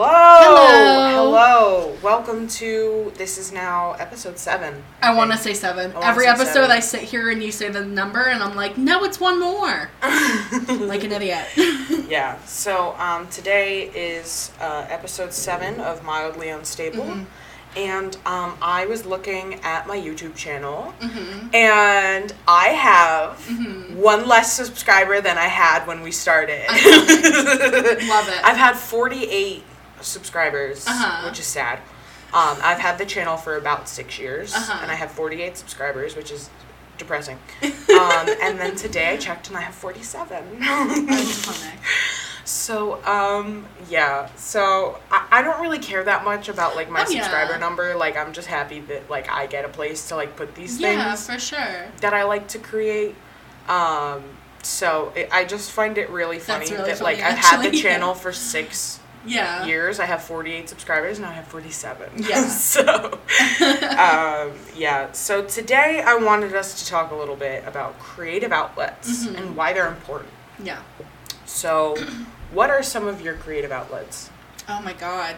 Hello. Hello. Hello. Welcome to this is now episode seven. I want to say seven. I Every say episode, seven. I sit here and you say the number, and I'm like, no, it's one more. like an idiot. yeah. So um, today is uh, episode seven of Mildly Unstable, Mhm. and um, I was looking at my YouTube channel, hmm and I have Mhm. one less subscriber than I had when we started. Love it. I've had 48 subscribers, Uh-huh. which is sad. Um, I've had the channel for about six years, Uh-huh. and I have 48 subscribers, which is depressing. um, and then today I checked, and I have 47. So, um, yeah. So I, I don't really care that much about like my Oh, yeah. subscriber number. Like I'm just happy that like I get a place to like put these Yeah, things for sure. that I like to create. Um, so it, I just find it really funny really that like funny, I've had the channel for six Yeah. years. I have 48 subscribers, now I have 47. Yeah. so, um, yeah. So today I wanted us to talk a little bit about creative outlets Mhm. and why they're important. yeah. So, what are some of your creative outlets? Oh my god.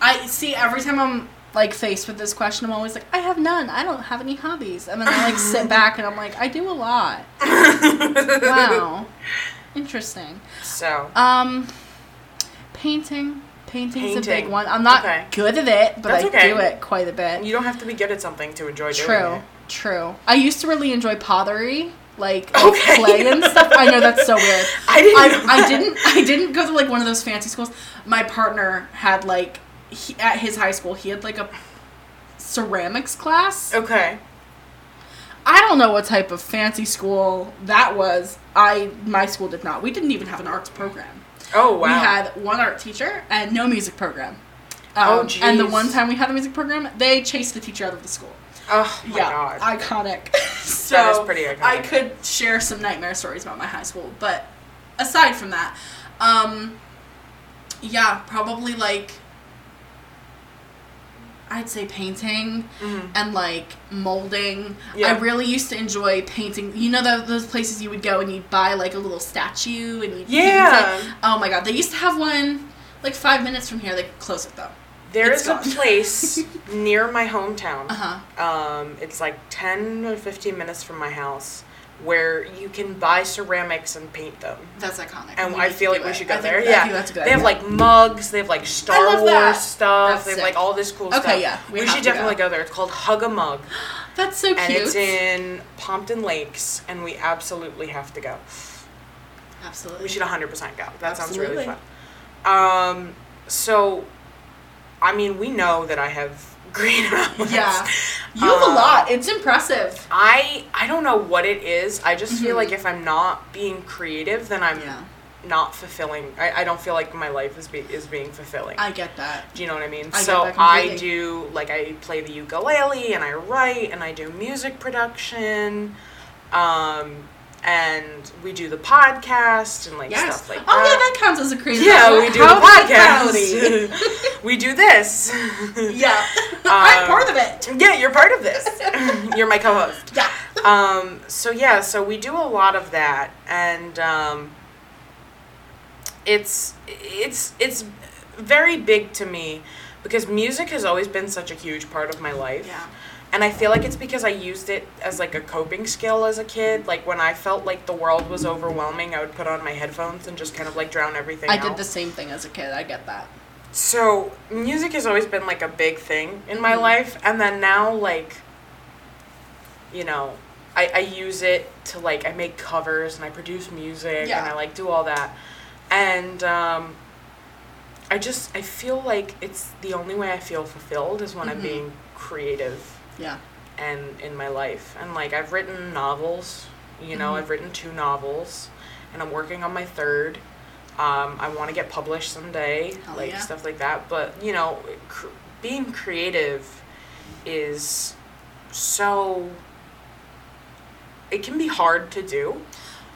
I see every time I'm like faced with this question, I'm always like, I have none. I don't have any hobbies. And then I like sit back and I'm like, I do a lot. Wow. Interesting. So, Um, painting. Painting's a big one. I'm not Okay. good at it, but That's I okay. do it quite a bit. you don't have to be good at something to enjoy doing it. True. True. I used to really enjoy pottery, like Okay. clay and stuff. I know that's so weird. I didn't. I, I didn't. I didn't go to like one of those fancy schools. My partner had like he, at his high school, he had like a ceramics class. Okay. I don't know what type of fancy school that was. I my school did not. We didn't even have an arts program. Oh wow. We had one art teacher and no music program. Oh, Um, and the one time we had a music program, they chased the teacher out of the school. oh my god. iconic. so That is pretty iconic. I could share some nightmare stories about my high school, but aside from that, um, yeah, probably like I'd say painting Mhm. and like molding. Yeah. I really used to enjoy painting. You know the, those places you would go and you'd buy like a little statue and you'd Yeah. paint it? Oh my god, they used to have one like five minutes from here. They closed it though. There It's is a place near my hometown. Uh huh. Um, it's like 10 or 15 minutes from my house where you can buy ceramics and paint them. That's iconic. And We I feel like we it. should go I think- there. I yeah. think that's good they have like mugs, they have like Star Wars stuff, That's they have sick. like all this cool Okay, stuff. yeah, we We, should definitely go. go. there. It's called Hug a Mug. That's so cute. And it's in Pompton Lakes, and we absolutely have to go. Absolutely. We should 100% go. That sounds really fun. Um, so, I mean, we know that I have green outlets. Yeah. You have a Um, lot. It's impressive. I I don't know what it is. I just feel Mhm. like if I'm not being creative, then I'm Yeah. not fulfilling. I, I don't feel like my life is be, is being fulfilling. I get that. do you know what I mean? I so I do like I play the ukulele and I write and I do music production, um, and we do the podcast and like Yes. stuff like oh that. Oh yeah, that counts as a creative. Yeah, we do How the podcast. we do this. yeah. I'm Um, part of it. Yeah, you're part of this. you're my co-host. Yeah. Um, so yeah, so we do a lot of that, and um, it's it's it's very big to me because music has always been such a huge part of my life. Yeah. And I feel like it's because I used it as like a coping skill as a kid. Like when I felt like the world was overwhelming, I would put on my headphones and just kind of like drown everything I out. did the same thing as a kid. I get that. So music has always been like a big thing in my Mhm. life, and then now like, you know, I, I use it to like I make covers and I produce music Yeah. and I like do all that, and um, I just I feel like it's the only way I feel fulfilled is when I'm Mhm. being creative Yeah. and in my life and like I've written novels, you know Mhm. I've written two novels, and I'm working on my third. Um, I want to get published someday, Hell like yeah. stuff like that. But you know, cr- being creative is so. It can be hard to do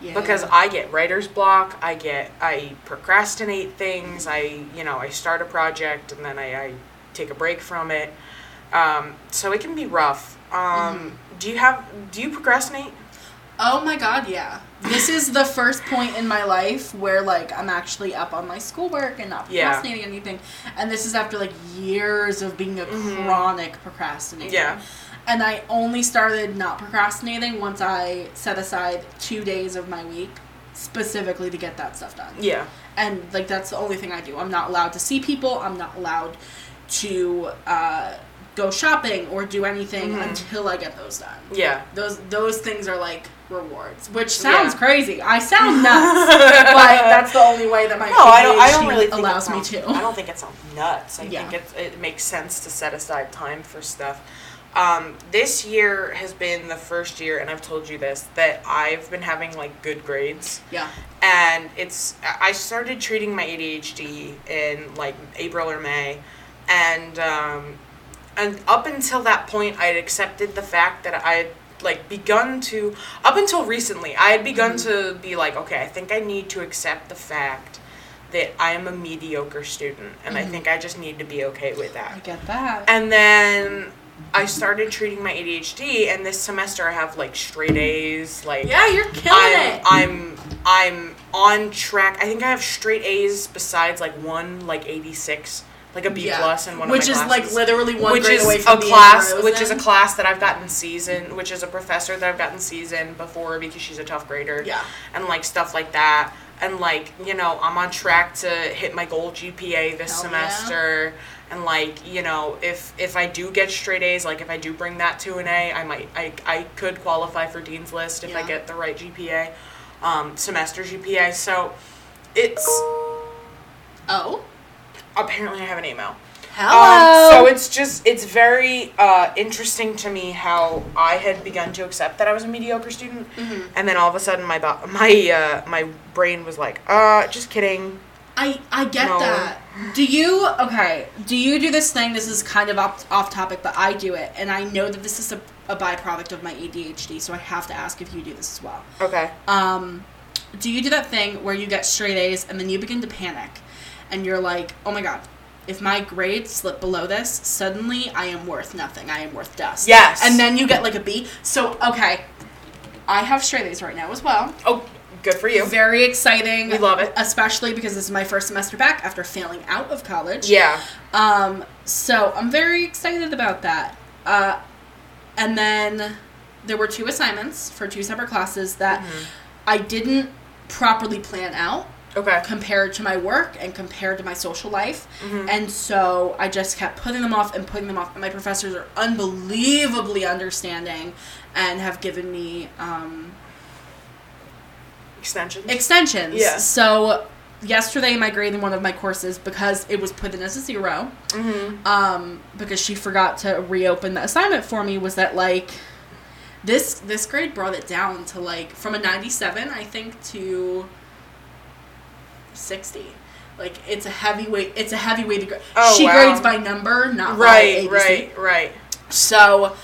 Yeah. because I get writer's block. I get I procrastinate things. I you know I start a project and then I, I take a break from it. Um, so it can be rough. Um, Mm-hmm. Do you have do you procrastinate? Oh my god, yeah. This is the first point in my life where like I'm actually up on my schoolwork and not Yeah. procrastinating anything. And this is after like years of being a Mhm. chronic procrastinator. Yeah. And I only started not procrastinating once I set aside two days of my week specifically to get that stuff done. Yeah. And like that's the only thing I do. I'm not allowed to see people. I'm not allowed to uh, go shopping or do anything Mhm. until I get those done. Yeah. Those those things are like rewards, which sounds Yeah. crazy. I sound nuts, but that's the only way that my No, I don't. I don't really think allows it me sounds, to. I don't think it sounds nuts. I Yeah. think it it makes sense to set aside time for stuff. Um, this year has been the first year, and I've told you this that I've been having like good grades, Yeah. and it's I started treating my ADHD in like April or May, and um, and up until that point, I had accepted the fact that I had like begun to up until recently I had begun Mhm. to be like, okay, I think I need to accept the fact that I am a mediocre student, and I Mhm. think I just need to be okay with that. I get that. And then I started treating my ADHD, and this semester I have like straight A's, like yeah, you're killing I'm, it. I'm I'm on track. I think I have straight A's besides like one like 86, like a B Yeah. plus in one which of my classes. Which is like literally one which grade is away a from being class, which is a class that I've gotten season, which is a professor that I've gotten season before because she's a tough grader, yeah. and like stuff like that. And like you know, I'm on track to hit my goal GPA this Hell semester. And like you know, if if I do get straight A's, like if I do bring that to an A, I might I I could qualify for dean's list if I get the right GPA, um, semester GPA. So it's Oh. Apparently I have an email. Hello. Um, so it's just it's very uh, interesting to me how I had begun to accept that I was a mediocre student, Mhm. and then all of a sudden my bo- my uh, my brain was like, uh, just kidding. I I get No. that. Do you okay? Do you do this thing? This is kind of off, off topic, but I do it, and I know that this is a, a byproduct of my ADHD. So I have to ask if you do this as well. Okay. Um, do you do that thing where you get straight A's and then you begin to panic, and you're like, oh my god. If my grades slip below this, suddenly I am worth nothing. I am worth dust. Yes. And then you get like a B. So, okay. I have straight A's right now as well. Oh, good for you. Very exciting. We love it. Especially because this is my first semester back after failing out of college. Yeah. Um, so I'm very excited about that. Uh, and then there were two assignments for two separate classes that Mm-hmm. I didn't properly plan out Okay. compared to my work and compared to my social life. Mhm. And so I just kept putting them off and putting them off. And my professors are unbelievably understanding and have given me um, Extensions. extensions. Yeah. So yesterday, my grade in one of my courses, because it was put in as a zero, mm-hmm. um, because she forgot to reopen the assignment for me, was that like this this grade brought it down to like from a ninety seven, I think, to sixty. Like it's a heavyweight. It's a heavyweight. Oh, she wow. grades by number, not Right. by ABC. Right. Right. So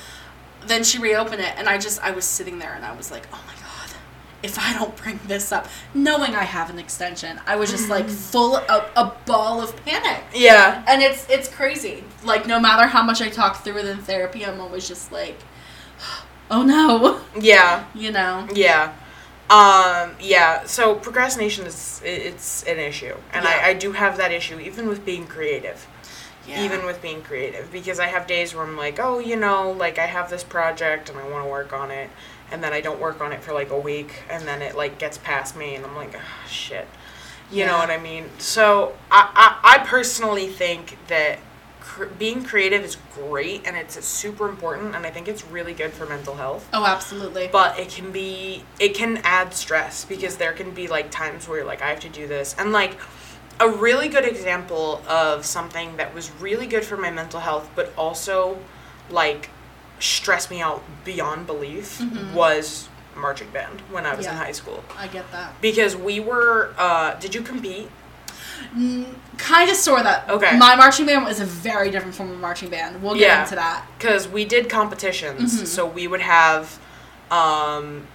then she reopened it, and I just I was sitting there, and I was like, oh my god, if I don't bring this up, knowing I have an extension, I was just like mm. full of a ball of panic. Yeah. And it's it's crazy. Like no matter how much I talk through it in therapy, I'm always just like, oh no, Yeah. you know. Yeah. Um, yeah, so procrastination is it's an issue. And Yeah. I, I do have that issue even with being creative. Yeah. Even with being creative because I have days where I'm like, "Oh, you know, like I have this project and I want to work on it." And then I don't work on it for like a week and then it like gets past me and I'm like, oh, shit." You know what I mean? So, I I, I personally think that cr- being creative is great and it's super important and I think it's really good for mental health oh, absolutely. but it can be it can add stress because there can be like times where you're like I have to do this and like a really good example of something that was really good for my mental health but also like stressed me out beyond belief Mhm. was marching band when I was in high school I get that. because we were uh did you compete Kind of, sort of. Okay. My marching band was a very different form of marching band. We'll get Yeah. into that. because we did competitions Mhm. so we would have um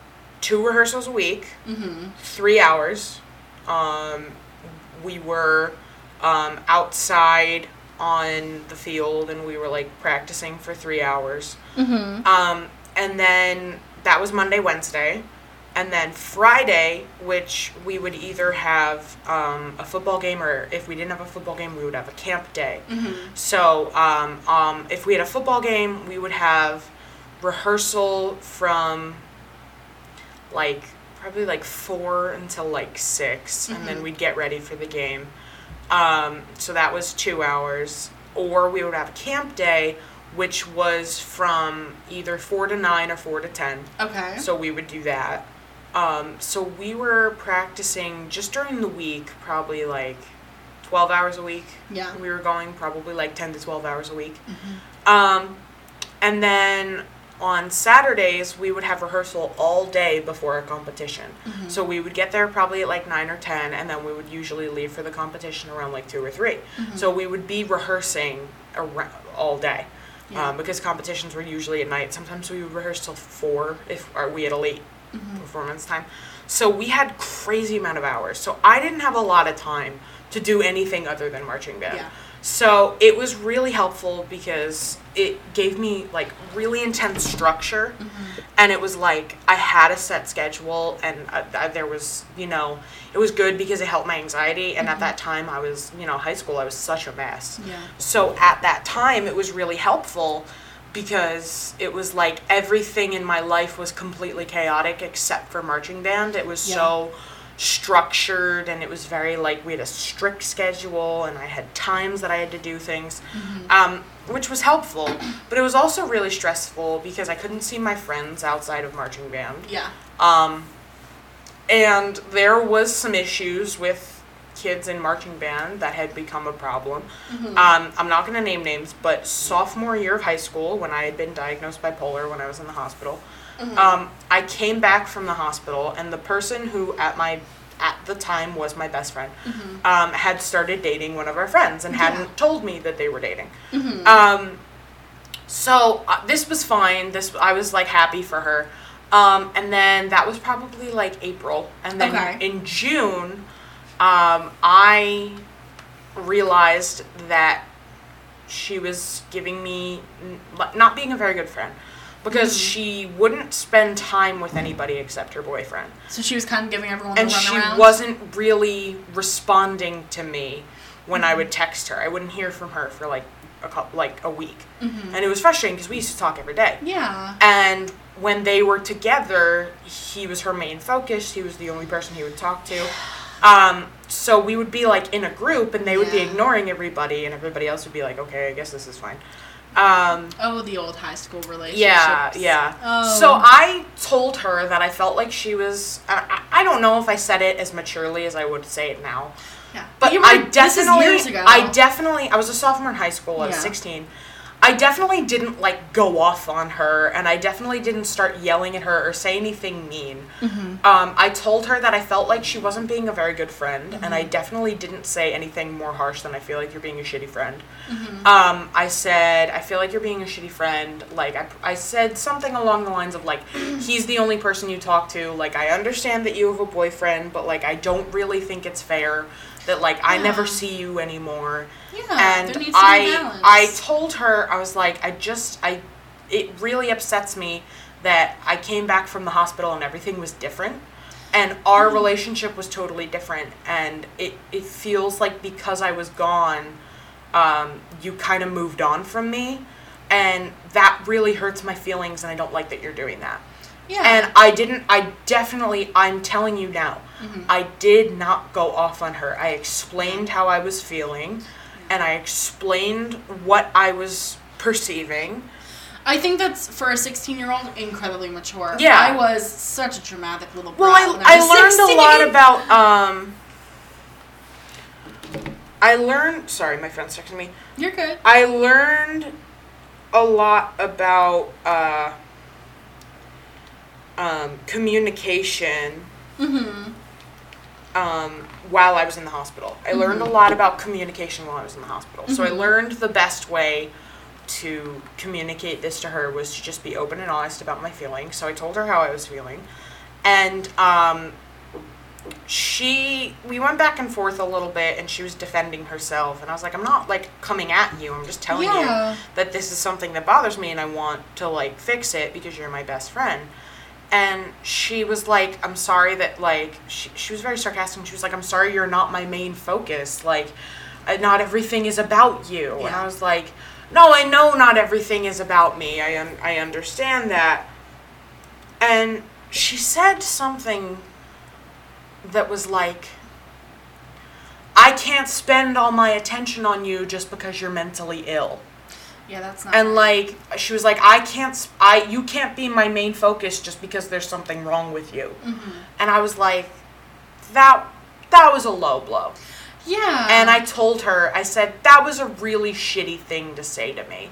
two rehearsals a week Mm-hmm. three hours. Um, we were um, outside on the field and we were like practicing for three hours. Mm-hmm. Um, and then that was Monday, Wednesday. And then Friday, which we would either have um, a football game, or if we didn't have a football game, we would have a camp day. Mm-hmm. So um, um, if we had a football game, we would have rehearsal from like probably like four until like 6 and then Mhm. we'd get ready for the game. Um, so that was two hours. Or we would have a camp day, which was from either four to nine or four to ten. Okay. So we would do that. Um, so we were practicing just during the week, probably like 12 hours a week. yeah. We were going probably like 10 to 12 hours a week. Mhm. Um, and then on Saturdays, we would have rehearsal all day before a competition. Mhm. So we would get there probably at like 9 or 10, and then we would usually leave for the competition around like 2 or 3. Mhm. So we would be rehearsing ar- all day. Yeah. Um, because competitions were usually at night. Sometimes we would rehearse till 4 if we had a late Mhm. performance time. So we had crazy amount of hours. So I didn't have a lot of time to do anything other than marching band. Yeah. So it was really helpful because it gave me like really intense structure Mhm. and it was like I had a set schedule and uh, there was, you know, it was good because it helped my anxiety and Mhm. at that time I was, you know, high school I was such a mess. Yeah. So at that time, it was really helpful because it was like everything in my life was completely chaotic except for marching band. It was Yeah. so structured and it was very like we had a strict schedule and I had times that I had to do things, Mhm. um, which was helpful. But it was also really stressful because I couldn't see my friends outside of marching band. Yeah. Um, and there was some issues with kids in marching band that had become a problem. Mhm. Um, I'm not going to name names, but sophomore year of high school, when I had been diagnosed bipolar when I was in the hospital, Mhm. um, I came back from the hospital, and the person who at my at the time was my best friend Mhm. um, had started dating one of our friends and Yeah. hadn't told me that they were dating. Mhm. Um, so uh, this was fine. This I was like happy for her. Um, and then that was probably like April, and then Okay. in June, um, I realized that she was giving me not being a very good friend because Mhm. she wouldn't spend time with anybody except her boyfriend So she was kind of giving everyone and she wasn't really responding to me when I would text her. I wouldn't hear from her for like a couple, like a week, Mhm. and it was frustrating because we used to talk every day. Yeah. And when they were together, he was her main focus. He was the only person he would talk to. Um, so we would be like in a group, and they would be ignoring everybody, and everybody else would be like, "Okay, I guess this is fine." Um, Oh, the old high school relationships. yeah, yeah. Oh. So I told her that I felt like she was. I, I I don't know if I said it as maturely as I would say it now, Yeah. but you were, I this is definitely, years ago. I definitely, I was a sophomore in high school. I was Yeah. 16. I definitely didn't like go off on her, and I definitely didn't start yelling at her or say anything mean. Mhm. Um, I told her that I felt like she wasn't being a very good friend, and I Mhm. definitely didn't say anything more harsh than I feel like you're being a shitty friend. Mhm. Um, I said, I feel like you're being a shitty friend. Like, I, I said something along the lines of, like, he's the only person you talk to. Like, I understand that you have a boyfriend, but, like, I don't really think it's fair that, like, I never see you anymore. Yeah. and there needs to be I. I told her, I was like, I just, I, it really upsets me that I came back from the hospital and everything was different. And our Mhm. relationship was totally different. And it, it feels like because I was gone, um, you kind of moved on from me. And that really hurts my feelings, and I don't like that you're doing that. Yeah. And I didn't, I definitely, I'm telling you now, Mhm. I did not go off on her. I explained how I was feeling, and I explained what I was perceiving. I think that's for a 16 year old incredibly mature. Yeah. I was such a dramatic little Well, brat I, I learned 16. a lot about, um, I learned, sorry, my friend's texting me. You're good. I learned a lot about, uh, um, communication Mm-hmm. um, while I was in the hospital. I learned a Mhm. lot about communication while I was in the hospital. So I Mhm. learned the best way to communicate this to her was to just be open and honest about my feelings. So I told her how I was feeling. And um, she, we went back and forth a little bit and she was defending herself. And I was like, I'm not like coming at you. I'm just telling Yeah. you that this is something that bothers me and I want to like fix it because you're my best friend. And she was like, I'm sorry that, like, she, she was very sarcastic. She was like, I'm sorry you're not my main focus. Like, uh, not everything is about you. And I was like, no, I know not everything is about me. I, un- I understand that. And she said something that was like, I can't spend all my attention on you just because you're mentally ill Yeah, that's not. and like she was like i can't I you can't be my main focus just because there's something wrong with you Mhm. and i was like that that was a low blow yeah. and i told her i said that was a really shitty thing to say to me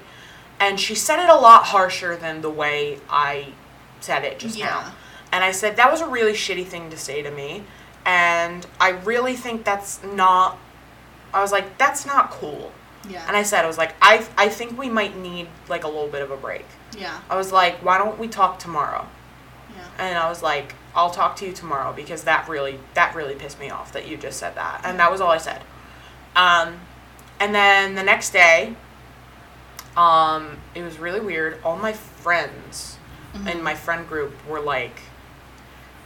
and she said it a lot harsher than the way i said it just Yeah. now and i said that was a really shitty thing to say to me and i really think that's not i was like that's not cool Yeah. and I said, I was like, I, I think we might need like a little bit of a break. yeah. I was like, why don't we talk tomorrow? Yeah. And I was like, I'll talk to you tomorrow because that really that really pissed me off that you just said that. And that was all I said. Um, and then the next day, um, it was really weird. All my friends in my friend group were like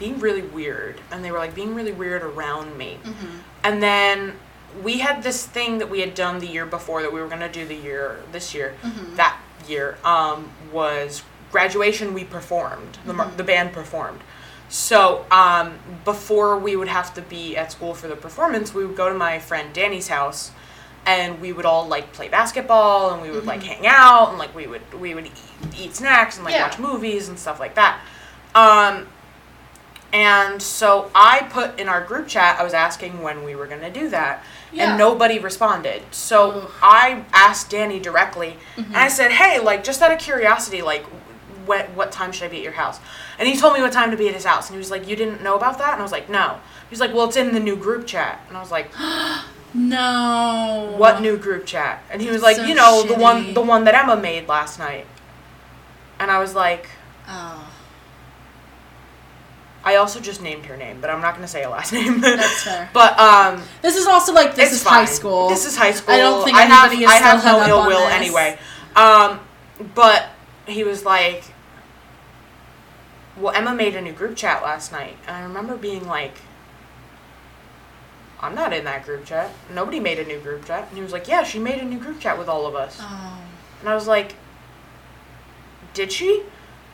being really weird, and they were like being really weird around me. Mm-hmm. And then we had this thing that we had done the year before that we were gonna do the year this year. Mhm. That year um, was graduation. We performed. The mar- the band performed. So um, before we would have to be at school for the performance, we would go to my friend Danny's house, and we would all like play basketball, and we would like hang out, and like we would we would eat, eat snacks and like Yeah. watch movies and stuff like that. Um, and so I put in our group chat, I was asking when we were going to do that. Yeah. And nobody responded. So Ugh. I asked Danny directly, and Mm-hmm. I said, hey, like, just out of curiosity, like, what, what time should I be at your house? And he told me what time to be at his house. And he was like, you didn't know about that? And I was like, no. He was like, well, it's in the new group chat. And I was like, No. what new group chat? And he was like, So you know, the one the one that Emma made last night. And I was like, Oh, I also just named her name, but I'm not going to say a last name. that's fair. But um, This is also like this is high school. This is high school. I don't think I have, I have no ill will this. anyway. Um, but he was like, "Well, Emma made a new group chat last night," and I remember being like, "I'm not in that group chat. Nobody made a new group chat." And he was like, "Yeah, she made a new group chat with all of us." Oh. And I was like, Did she?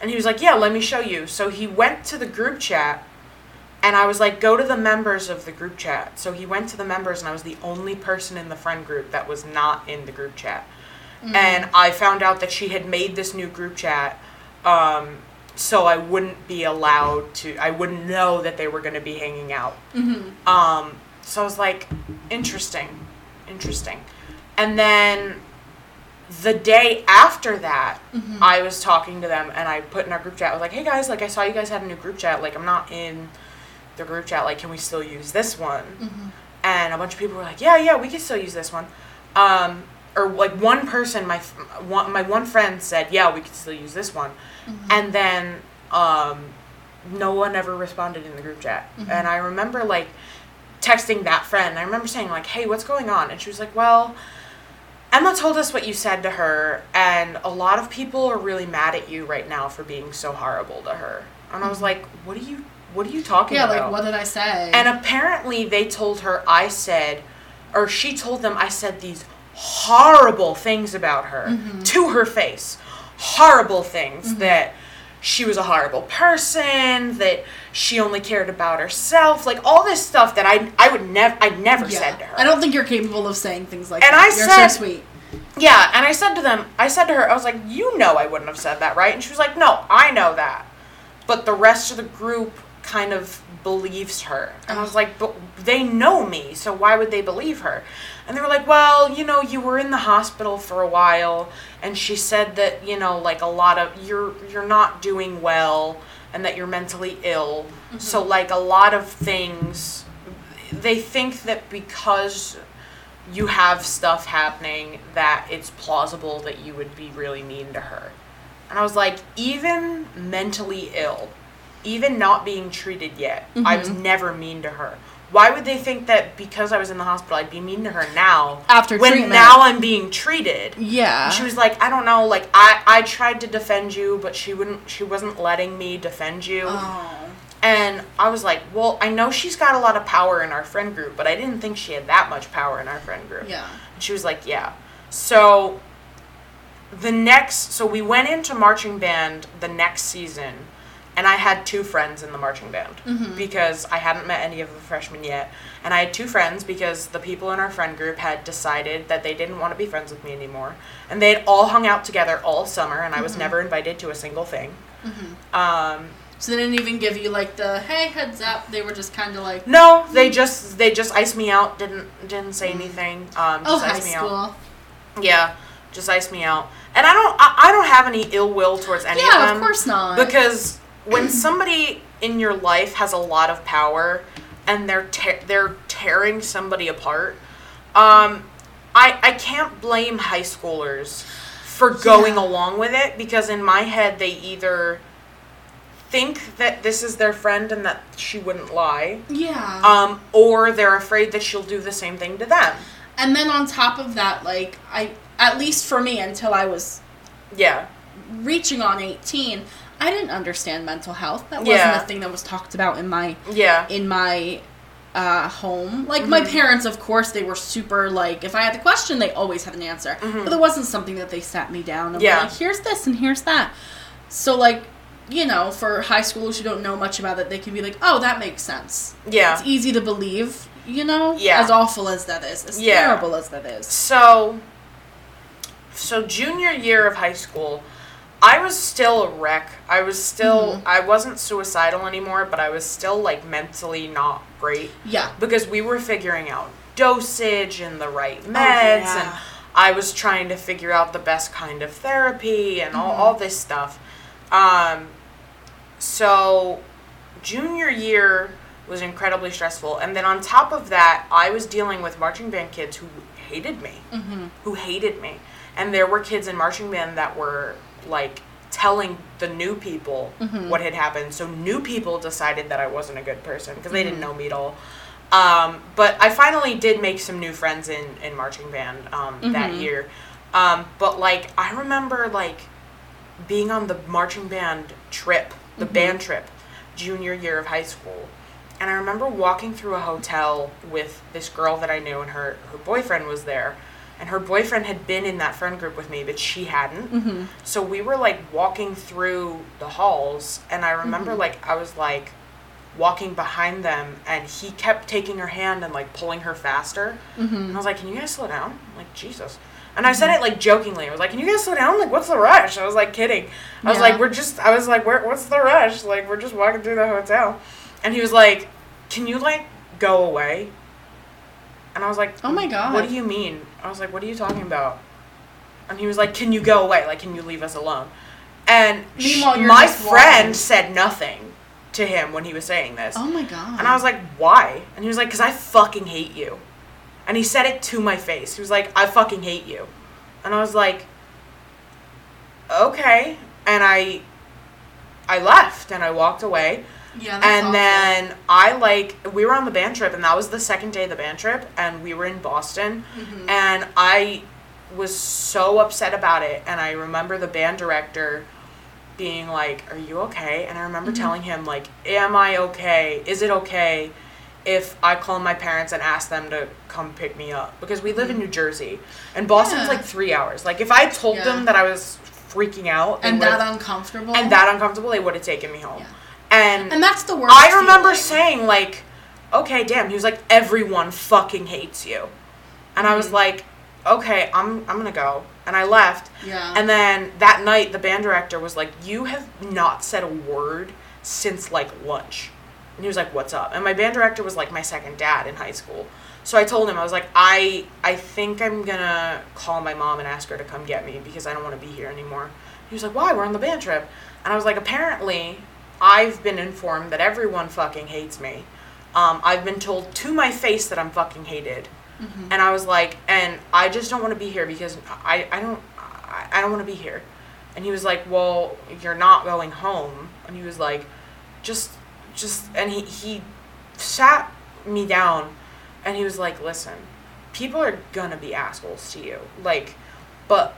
And he was like, Yeah, let me show you. So he went to the group chat and I was like, Go to the members of the group chat. So he went to the members and I was the only person in the friend group that was not in the group chat. And I found out that she had made this new group chat. Um, so I wouldn't be allowed to, I wouldn't know that they were going to be hanging out. Mm-hmm. Um, so I was like, interesting, interesting. And then the day after that, Mm-hmm. I was talking to them and I put in our group chat, I was like, hey guys, like I saw you guys had a new group chat. Like I'm not in the group chat. Like, can we still use this one? Mm-hmm. And a bunch of people were like, yeah, yeah, we can still use this one. Um, or like one person, my one, my one friend said, yeah, we could still use this one. Mm-hmm. And then um, no one ever responded in the group chat. Mhm. And I remember like texting that friend. I remember saying like, "Hey, what's going on?" And she was like, "Well, Emma told us what you said to her, and a lot of people are really mad at you right now for being so horrible to her." And I was like, "What are you what are you talking Mm-hmm. Yeah, about?" like what did I say? And apparently they told her I said, or she told them I said these horrible things about her Mhm. to her face. Horrible things Mhm. that she was a horrible person, that she only cared about herself, like all this stuff that I I would never I never yeah. said to her. I don't think you're capable of saying things like And that. I you're said- so sweet. Yeah, and I said to them, I said to her, I was like, you know I wouldn't have said that, right? And she was like, no, I know that. But the rest of the group kind of believes her. And I was like, but they know me, so why would they believe her? And they were like, well, you know, you were in the hospital for a while, and she said that, you know, like a lot of you're you're not doing well and that you're mentally ill. So like a lot of things they think that because you have stuff happening that it's plausible that you would be really mean to her. And I was like, even mentally ill, even not being treated yet, I was Mhm. never mean to her. Why would they think that because I was in the hospital I'd be mean to her now After when treatment. now I'm being treated? Yeah. And she was like, I don't know, like I I tried to defend you, but she wouldn't she wasn't letting me defend you. Oh. And I was like, well, I know she's got a lot of power in our friend group, but I didn't think she had that much power in our friend group. Yeah. And she was like, yeah. So the next, so we went into marching band the next season, and I had two friends in the marching band Mhm. because I hadn't met any of the freshmen yet. And I had two friends because the people in our friend group had decided that they didn't want to be friends with me anymore. And they had all hung out together all summer, and I was never invited to a single thing. Mhm. Um, So they didn't even give you like the hey heads up. They were just kind of like No, they just they just iced me out. Didn't didn't say anything. Um, oh just high iced me out. school. Yeah, just iced me out. And I don't I, I don't have any ill will towards any Yeah, of them. Yeah, of course not. Because when somebody in your life has a lot of power and they're te- they're tearing somebody apart, um, I I can't blame high schoolers for going Yeah. along with it because in my head they either think that this is their friend and that she wouldn't lie yeah. um, or they're afraid that she'll do the same thing to them. and then on top of that, like I at least for me until I was Yeah, reaching on 18, I didn't understand mental health. That wasn't Yeah. a thing that was talked about in my yeah, in my uh, home. Like my Mhm. parents, of course, they were super like if I had a question, they always had an answer. Mhm. But it wasn't something that they sat me down and Yeah. were like, "Here's this and here's that." So like, you know, for high schoolers who don't know much about it, they can be like, "Oh, that makes sense." yeah. It's easy to believe, you know. Yeah. As awful as that is, as Yeah. terrible as that is. So, so junior year of high school, I was still a wreck. I was still, Mhm. I wasn't suicidal anymore, but I was still like mentally not great Yeah. because we were figuring out dosage and the right meds, yeah. and I was trying to figure out the best kind of therapy and all, Mhm. all this stuff. Um, so, junior year was incredibly stressful, and then on top of that, I was dealing with marching band kids who hated me Mm-hmm. who hated me. And there were kids in marching band that were like telling the new people Mhm. what had happened. So new people decided that I wasn't a good person because they didn't Mhm. know me at all. Um, but I finally did make some new friends in, in marching band um, that Mhm. year. Um, but like I remember like being on the marching band trip, the Mhm. band trip, junior year of high school. And I remember walking through a hotel with this girl that I knew, and her, her boyfriend was there. And her boyfriend had been in that friend group with me, but she hadn't. Mm-hmm. So we were like walking through the halls, and I remember Mhm. like I was like walking behind them, and he kept taking her hand and like pulling her faster. And Mm-hmm. I was like, "Can you guys slow down?" I'm like Jesus. And I said it like jokingly. I was like, "Can you guys slow down? Like, what's the rush?" I was like kidding. I was Yeah. like, "We're just." I was like, Where, "What's the rush? Like, we're just walking through the hotel." And he was like, "Can you like go away?" And I was like, Oh my God. What do you mean?" I was like, "What are you talking about?" And he was like, "Can you go away? Like, can you leave us alone?" And sh- my friend walking. said nothing to him when he was saying this. Oh my god. And I was like, why? And he was like, because I fucking hate you. And he said it to my face. He was like, I fucking hate you. And I was like, okay. And I, I left and I walked away. Yeah, that's and then I like, we were on the band trip and that was the second day of the band trip and we were in Boston. Mhm. And I was so upset about it. And I remember the band director being like, Are you okay? And I remember Mhm. telling him, like, Am I okay? Is it okay if I call my parents and ask them to come pick me up? Because we live in Mhm. New Jersey. And Boston's Yeah. like three hours. Like, if I told Yeah. them that I was freaking out and that uncomfortable. and that uncomfortable, they would have taken me home. Yeah. And, And that's the worst. I remember feeling. saying, like, okay, damn. He was like, everyone fucking hates you. And I was Mhm. like, okay, I'm, I'm gonna go. And I left. Yeah. And then that night, the band director was like, you have not said a word since like lunch. And he was like, what's up? And my band director was like my second dad in high school. So I told him, I was like, I, I think I'm gonna call my mom and ask her to come get me because I don't want to be here anymore. He was like, why? We're on the band trip. And I was like, apparently, I've been informed that everyone fucking hates me. Um, I've been told to my face that I'm fucking hated. Mhm. And I was like, and I just don't want to be here because I, I don't I, I don't want to be here. And he was like, well, you're not going home. And he was like, just just and he he sat me down and he was like, "Listen, people are gonna be assholes to you. Like, but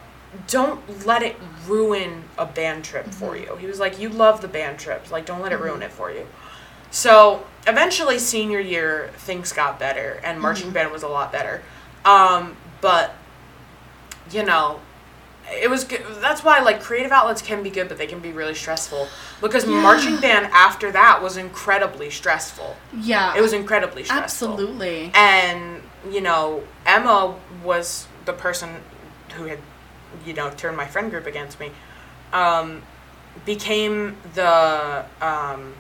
don't let it ruin a band trip for mm-hmm. you." He was like, "You love the band trips. Like, don't let it ruin mm-hmm. it for you." So eventually, senior year, things got better, and mm-hmm. marching band was a lot better. Um, but you know, it was good. That's why like creative outlets can be good, but they can be really stressful because Yeah. marching band after that was incredibly stressful. Yeah. It was incredibly stressful. absolutely. And you know, Emma was the person who had, you know, turn my friend group against me. Um, became the um,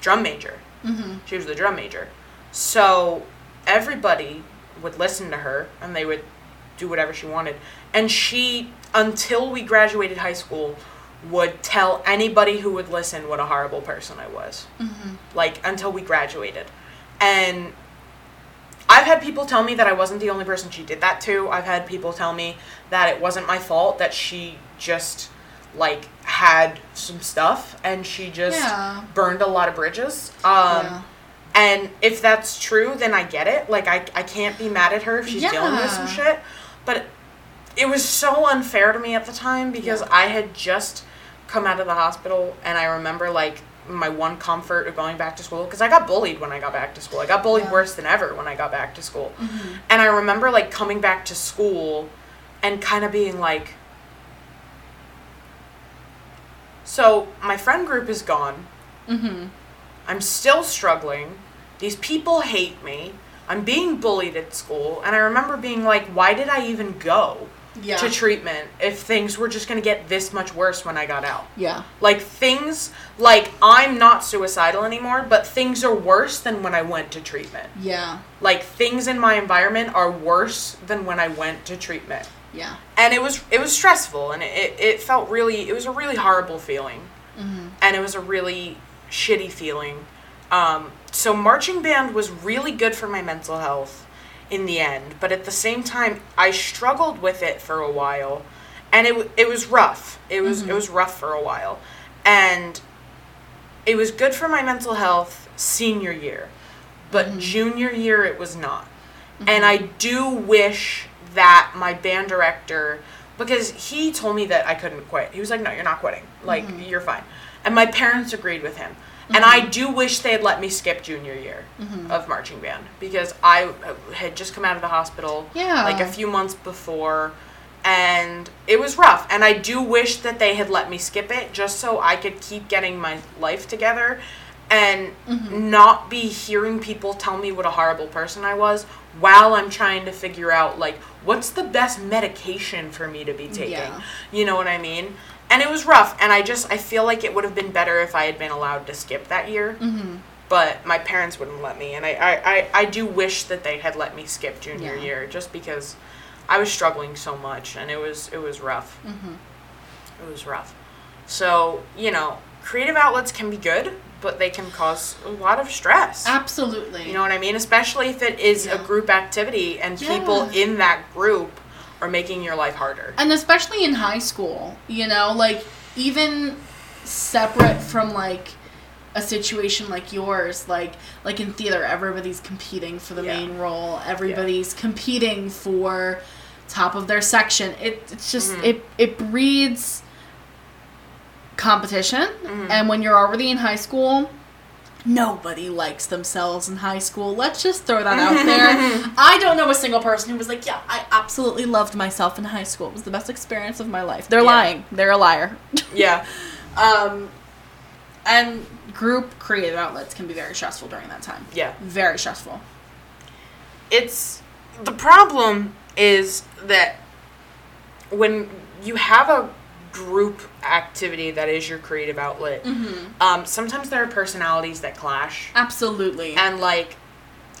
drum major. hmm She was the drum major. So everybody would listen to her and they would do whatever she wanted. And she, until we graduated high school, would tell anybody who would listen what a horrible person I was. hmm Like, until we graduated. And I've had people tell me that I wasn't the only person she did that to. I've had people tell me that it wasn't my fault, that she just, like, had some stuff and she just Yeah. burned a lot of bridges. Um, yeah. and if that's true, then I get it. Like I, I can't be mad at her if she's dealing with some shit. But it was so unfair to me at the time because Yeah. I had just come out of the hospital and I remember like my one comfort of going back to school because I got bullied when I got back to school. I got bullied Yeah. worse than ever when I got back to school. Mhm. And I remember like coming back to school and kind of being like so my friend group is gone. Mm-hmm. I'm still struggling. These people hate me. I'm being bullied at school. And I remember being like, why did I even go Yeah. to treatment if things were just going to get this much worse when I got out? yeah. Like, things, like, I'm not suicidal anymore, but things are worse than when I went to treatment. Yeah. Like, things in my environment are worse than when I went to treatment. Yeah. And it was it was stressful and it, it felt really it was a really horrible feeling hmm and it was a really shitty feeling. Um, so marching band was really good for my mental health in the end, but at the same time, I struggled with it for a while, and it it was rough. It was it mm-hmm. was rough for a while, and it was good for my mental health senior year, but mm-hmm. junior year it was not. And mm-hmm. I do wish that my band director, because he told me that I couldn't quit. He was like, "No, you're not quitting. Like you're fine." And my parents agreed with him. And I mm-hmm. do wish they had let me skip junior year mm-hmm. of marching band because I uh, had just come out of the hospital Yeah. like a few months before and it was rough and I do wish that they had let me skip it just so I could keep getting my life together and mm-hmm. not be hearing people tell me what a horrible person I was while I'm trying to figure out like what's the best medication for me to be taking. Yeah. You know what I mean? And it was rough and I just I feel like it would have been better if I had been allowed to skip that year. hmm But my parents wouldn't let me and I, I, I, I do wish that they had let me skip junior Yeah. year just because I was struggling so much and it was it was rough. hmm It was rough. So, you know, creative outlets can be good, but they can cause a lot of stress. Absolutely. You know what I mean? Especially if it is a group activity and people in that group are making your life harder. and especially in high school, you know, like even separate from like a situation like yours, like like in theater, everybody's competing for the Yeah. main role. Everybody's competing for top of their section. It it's just Mhm. it it breeds competition, Mhm. and when you're already in high school. Nobody likes themselves in high school. Let's just throw that out there. I don't know a single person who was like, "Yeah, I absolutely loved myself in high school. It was the best experience of my life." They're Yeah. lying. They're a liar. yeah. um, and group creative outlets can be very stressful during that time. Yeah. Very stressful. it's the problem is that when you have a group activity that is your creative outlet Mm-hmm. um, sometimes there are personalities that clash Absolutely. and like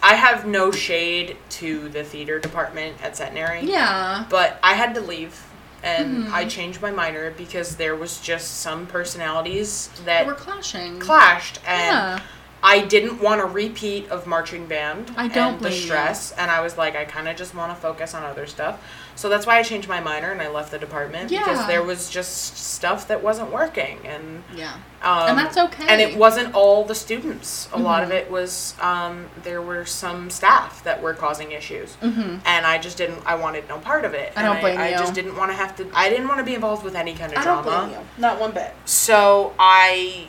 i have no shade to the theater department at centenary yeah. but i had to leave and Mhm. i changed my minor because there was just some personalities that We're clashing. clashed and yeah. I didn't want a repeat of marching band I don't and the blame you. stress, and I was like, I kind of just want to focus on other stuff. So that's why I changed my minor and I left the department Yeah. because there was just stuff that wasn't working, and Yeah. um, And that's okay. And it wasn't all the students. A lot of Mhm. it was um, there were some staff that were causing issues, Mm-hmm. and I just didn't. I wanted no part of it. I don't and blame I, you. I just didn't want to have to. I didn't want to be involved with any kind of I don't drama. blame you. Not one bit. So I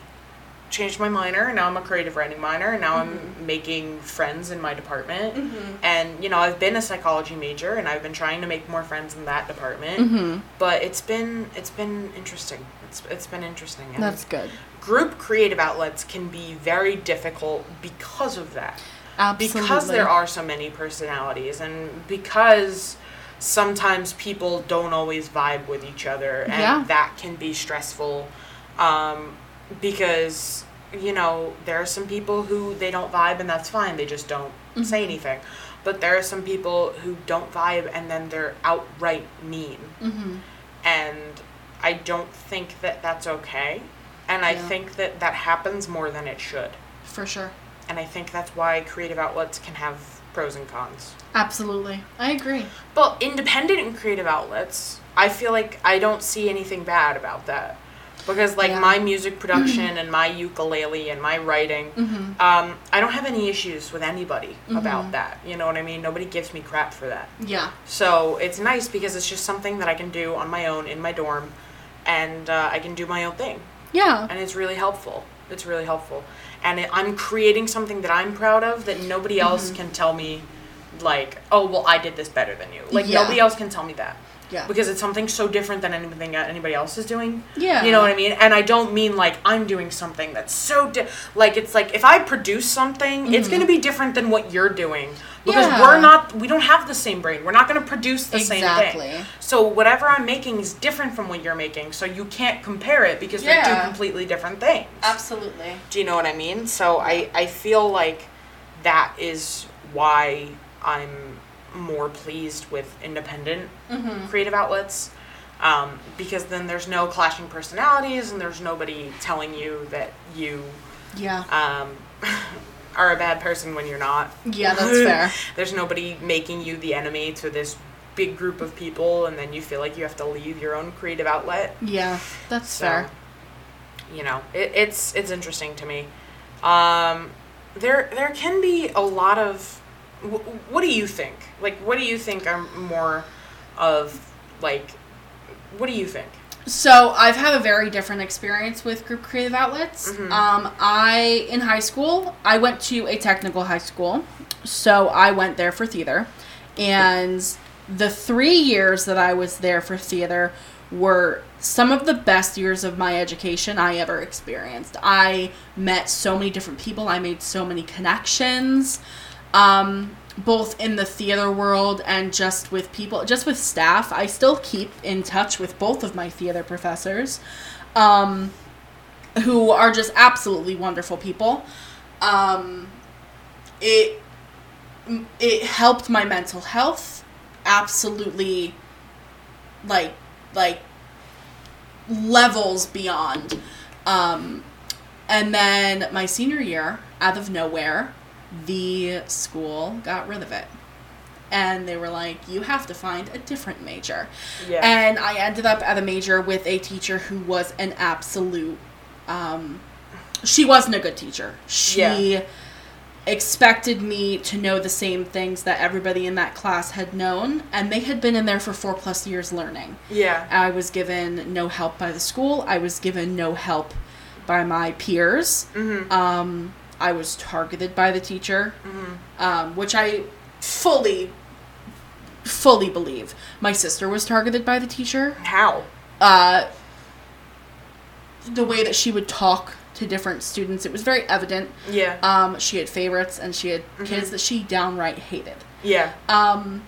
changed my minor, and now I'm a creative writing minor, and now Mm-hmm. I'm making friends in my department. Mm-hmm. And you know, I've been a psychology major, and I've been trying to make more friends in that department. Mm-hmm. But it's been it's been interesting. It's it's been interesting. And That's good. group creative outlets can be very difficult because of that. Absolutely. Because there are so many personalities, and because sometimes people don't always vibe with each other, and Yeah. that can be stressful. Um, because you know there are some people who they don't vibe, and that's fine. They just don't say Mhm. anything. But there are some people who don't vibe, and then they're outright mean Mm-hmm. and I don't think that that's okay. And I think that that happens more than it should. For sure. And I think that's why creative outlets can have pros and cons. Absolutely. I agree. But independent and creative outlets, I feel like I don't see anything bad about that. Because like Yeah. my music production and my ukulele and my writing, Mm-hmm. um, I don't have any issues with anybody Mhm. about that. You know what I mean? Nobody gives me crap for that. Yeah. So it's nice because it's just something that I can do on my own in my dorm, and uh, I can do my own thing, Yeah. and it's really helpful. It's really helpful, and it, I'm creating something that I'm proud of that nobody else Mhm. can tell me, like, oh well, I did this better than you. Like Yeah. nobody else can tell me that Yeah. because it's something so different than anything that anybody else is doing. Yeah. You know what I mean? And I don't mean like I'm doing something that's so di- like it's like if I produce something, it's Mhm. going to be different than what you're doing because Yeah. we're not we don't have the same brain. We're not going to produce the same thing. Exactly. So whatever I'm making is different from what you're making. So you can't compare it because they're two completely different things. Absolutely. Do you know what I mean? So I I feel like that is why I'm more pleased with independent Mm-hmm. creative outlets um, because then there's no clashing personalities and there's nobody telling you that you Yeah. um, are a bad person when you're not. Yeah, that's fair. There's nobody making you the enemy to this big group of people and then you feel like you have to leave your own creative outlet. Yeah, that's So, fair. You know, it, it's it's interesting to me. Um, there there can be a lot of. Wh- What do you think? Like, what do you think are more of like? What do you think? So I've had a very different experience with group creative outlets. Mhm. Um, I in high school I went to a technical high school, so I went there for theater, and the three years that I was there for theater were some of the best years of my education I ever experienced. I met so many different people. I made so many connections. Um, both in the theater world and just with people, just with staff. I still keep in touch with both of my theater professors, um, who are just absolutely wonderful people. Um, it it helped my mental health absolutely, like like levels beyond. Um, and then my senior year, out of nowhere, the school got rid of it. And they were like, you have to find a different major. Yeah. And I ended up at a major with a teacher who was an absolute. Um, she wasn't a good teacher. She Yeah. expected me to know the same things that everybody in that class had known, and they had been in there for four plus years learning. yeah. I was given no help by the school. I was given no help by my peers. Mm-hmm. Um, I was targeted by the teacher, Mm-hmm. um, which I fully, fully believe. My sister was targeted by the teacher. How? Uh, the way that she would talk to different students, it was very evident. Yeah. Um, she had favorites and she had Mhm. kids that she downright hated. yeah. Um,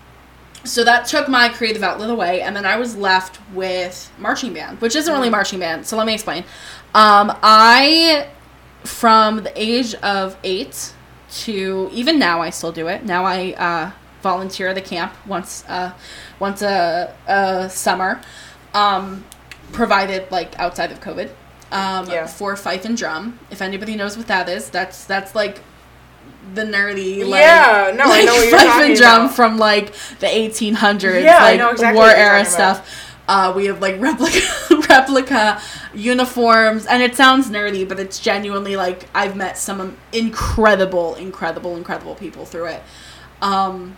so that took my creative outlet away, and then I was left with marching band, which isn't really Mhm. marching band. So let me explain. Um, I, from the age of eight to even now, I still do it. Now I uh, volunteer at the camp once, uh, once a, a summer, um, provided like outside of COVID. um, Yeah. for fife and drum. If anybody knows what that is, that's that's like the nerdy like, Yeah, no, I like know what you're fife and drum about. from like the 1800s, Yeah, I like exactly war era stuff. Uh, we have like replica replica uniforms, and it sounds nerdy, but it's genuinely like I've met some incredible, incredible, incredible people through it. Um,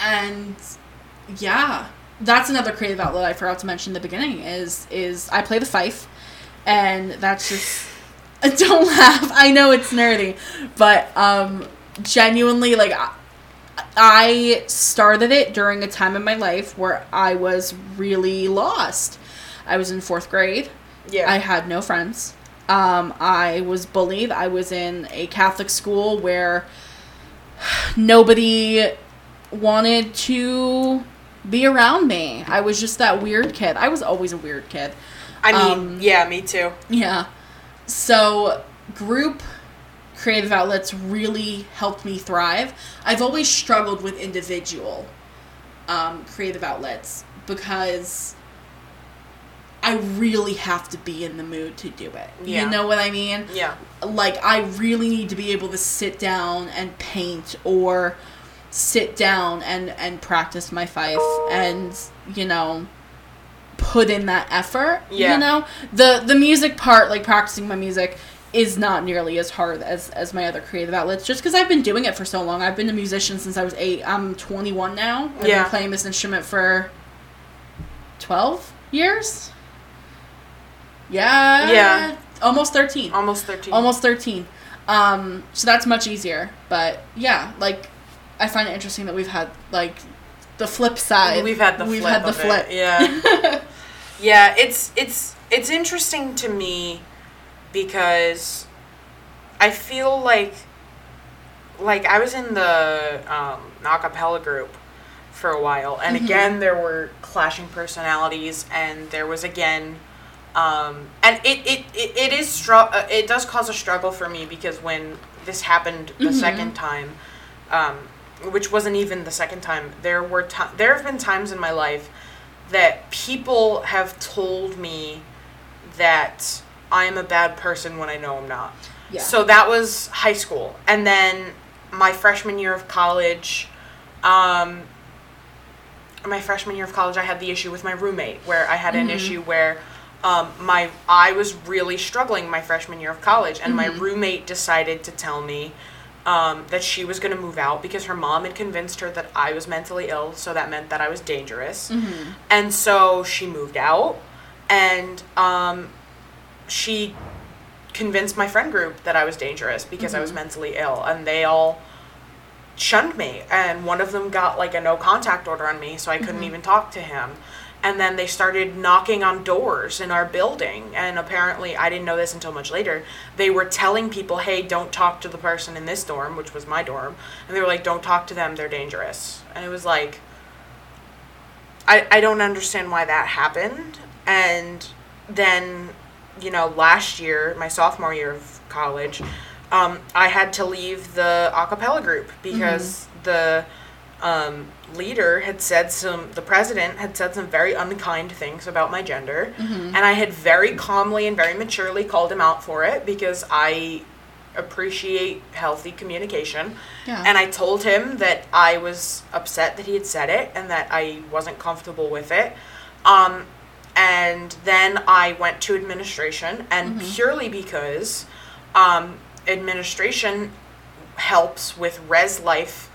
and yeah, that's another creative outlet I forgot to mention in the beginning. Is is I play the fife, and that's just don't laugh. I know it's nerdy, but um, genuinely like. I started it during a time in my life where I was really lost. I was in fourth grade. Yeah. I had no friends. Um, I was bullied. I was in a Catholic school where nobody wanted to be around me. I was just that weird kid. I was always a weird kid. I mean, um, yeah, me too. Yeah. So, group creative outlets really helped me thrive. I've always struggled with individual um, creative outlets because I really have to be in the mood to do it. Yeah. You know what I mean? Yeah. like I really need to be able to sit down and paint or sit down and and practice my fife and you know put in that effort Yeah. you know the the music part like practicing my music is not nearly as hard as as my other creative outlets just because i've been doing it for so long i've been a musician since i was eight i'm 21 now i've Yeah. been playing this instrument for 12 years yeah Yeah. almost 13 Almost 13. almost 13 um so that's much easier but yeah like i find it interesting that we've had like the flip side We've had the we've flip. had the of it, flip Yeah. yeah, it's it's it's interesting to me because I feel like like I was in the um acapella group for a while and Mhm. again there were clashing personalities and there was again um and it it, it, it is str- uh, it does cause a struggle for me because when this happened the Mhm. second time um which wasn't even the second time there were ti- there have been times in my life that people have told me that I am a bad person when I know I'm not. yeah So that was high school. And then my freshman year of college, um, my freshman year of college, I had the issue with my roommate where I had an Mhm. issue where um, my I was really struggling my freshman year of college, and my Mhm. roommate decided to tell me um, that she was going to move out because her mom had convinced her that I was mentally ill, so that meant that I was dangerous. mm-hmm. And so she moved out, and um, she convinced my friend group that I was dangerous because I was Mhm. mentally ill, and they all shunned me. And one of them got like a no contact order on me, so I couldn't Mhm. even talk to him. And then they started knocking on doors in our building, and apparently, I didn't know this until much later. They were telling people, "Hey, don't talk to the person in this dorm," which was my dorm, and they were like, "Don't talk to them; they're dangerous." And it was like, I, I don't understand why that happened. And then, you know, last year, my sophomore year of college, um, I had to leave the a cappella group because the um, leader had said some, the president had said some very unkind things about my gender. Mm-hmm. And I had very calmly and very maturely called him out for it because I appreciate healthy communication. yeah And I told him that I was upset that he had said it and that I wasn't comfortable with it. Um, and then I went to administration, and Mhm. purely because um, administration helps with res life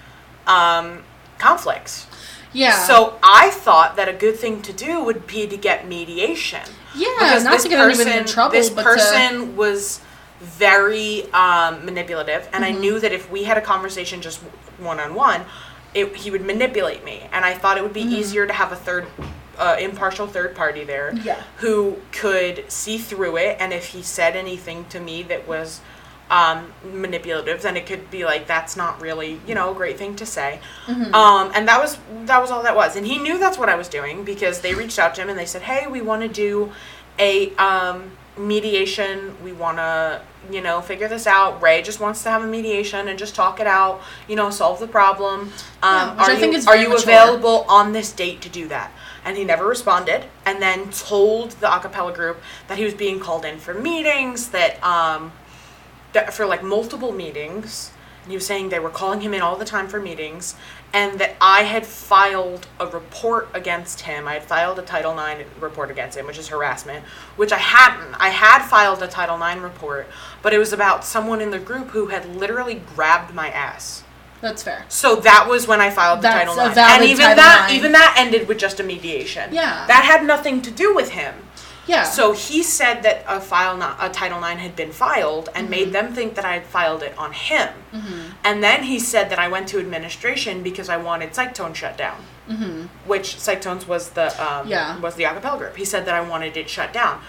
um, conflicts. yeah So I thought that a good thing to do would be to get mediation yeah because not to get anybody in trouble this person was very um, manipulative, and I Mhm. knew that if we had a conversation just one on one, he would manipulate me, and I thought it would be Mhm. easier to have a third, uh, impartial third party there yeah who could see through it, and if he said anything to me that was um, manipulative, then it could be like that's not really you know a great thing to say. Mhm. Um, and that was that was all that was, and he knew that's what I was doing because they reached out to him and they said, "Hey, we want to do a um, mediation. We want to, you know, figure this out. Ray just wants to have a mediation and just talk it out, you know, solve the problem. Um, which are I think you, are you available on this date to do that? And he never responded and then told the acapella group that he was being called in for meetings, that, um, that for like multiple meetings. And he was saying they were calling him in all the time for meetings, and that I had filed a report against him. I had filed a Title IX report against him, which is harassment, which I hadn't. I had filed a Title IX report, but it was about someone in the group who had literally grabbed my ass. That's fair. So that was when I filed the That's Title a IX, valid and even Title that, IX. even that ended with just a mediation. Yeah. that had nothing to do with him. Yeah. So he said that a file, not a Title IX, had been filed and Mm-hmm. made them think that I had filed it on him. And then he said that I went to administration because I wanted Psychtone shut down, mm-hmm. which Psychtones was the um, Yeah. was the acapella group. He said that I wanted it shut down,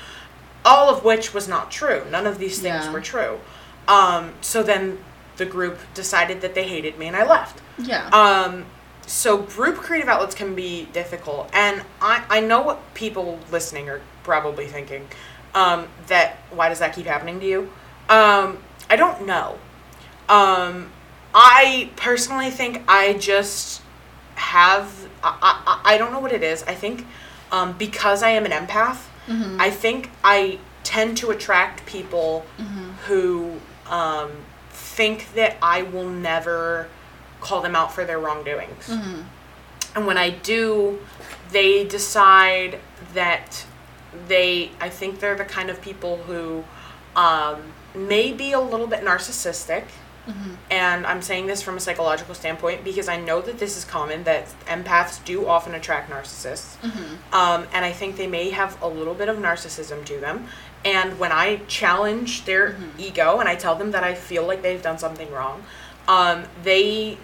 all of which was not true. None of these things Yeah. were true. Um, so then the group decided that they hated me and I left. yeah. Um, so group creative outlets can be difficult, and I, I know what people listening are probably thinking. Um, that why does that keep happening to you? Um, I don't know. Um, I personally think I just have I, I, I don't know what it is. I think um, because I am an empath, I think I tend to attract people who um, think that I will never call them out for their wrongdoings. And when I do, they decide that they, I think they're the kind of people who um, may be a little bit narcissistic. And I'm saying this from a psychological standpoint because I know that this is common, that empaths do often attract narcissists. Um, and I think they may have a little bit of narcissism to them. And when I challenge their ego and I tell them that I feel like they've done something wrong, um, they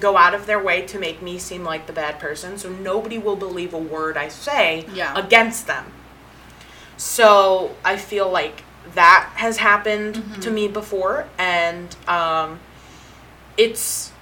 go out of their way to make me seem like the bad person. So nobody will believe a word I say Yeah. against them. So I feel like that has happened to me before, and um, it's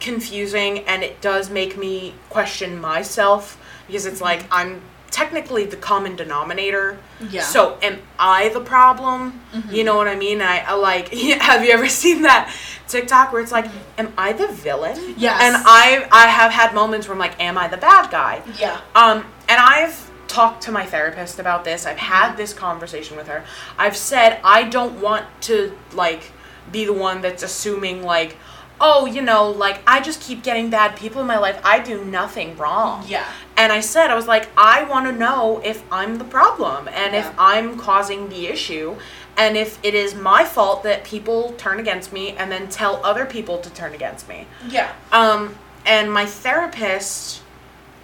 confusing and it does make me question myself because it's like I'm technically the common denominator. Yeah. So am I the problem? You know what I mean? I, I like. Have you ever seen that TikTok where it's like, am I the villain? Yes. And I I have had moments where I'm like, am I the bad guy? yeah. Um, and I've talked to my therapist about this. I've had this conversation with her. I've said I don't want to like be the one that's assuming like, oh, you know, like I just keep getting bad people in my life. I do nothing wrong. Yeah. And I said I was like, I want to know if I'm the problem and Yeah. if I'm causing the issue. And if it is my fault that people turn against me and then tell other people to turn against me. Yeah. Um, and my therapist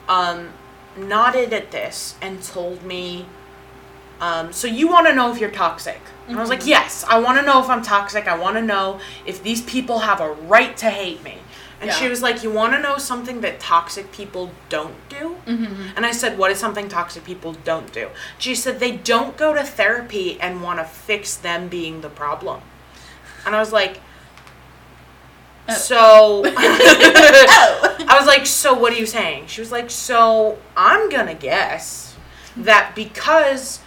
um, nodded at this and told me, um, so you want to know if you're toxic? And I was like, yes, I want to know if I'm toxic. I want to know if these people have a right to hate me. And she was like, you want to know something that toxic people don't do? Mm-hmm. And I said, what is something toxic people don't do? She said, they don't go to therapy and want to fix them being the problem. And I was like, so I was like, so what are you saying? She was like, so I'm gonna guess that because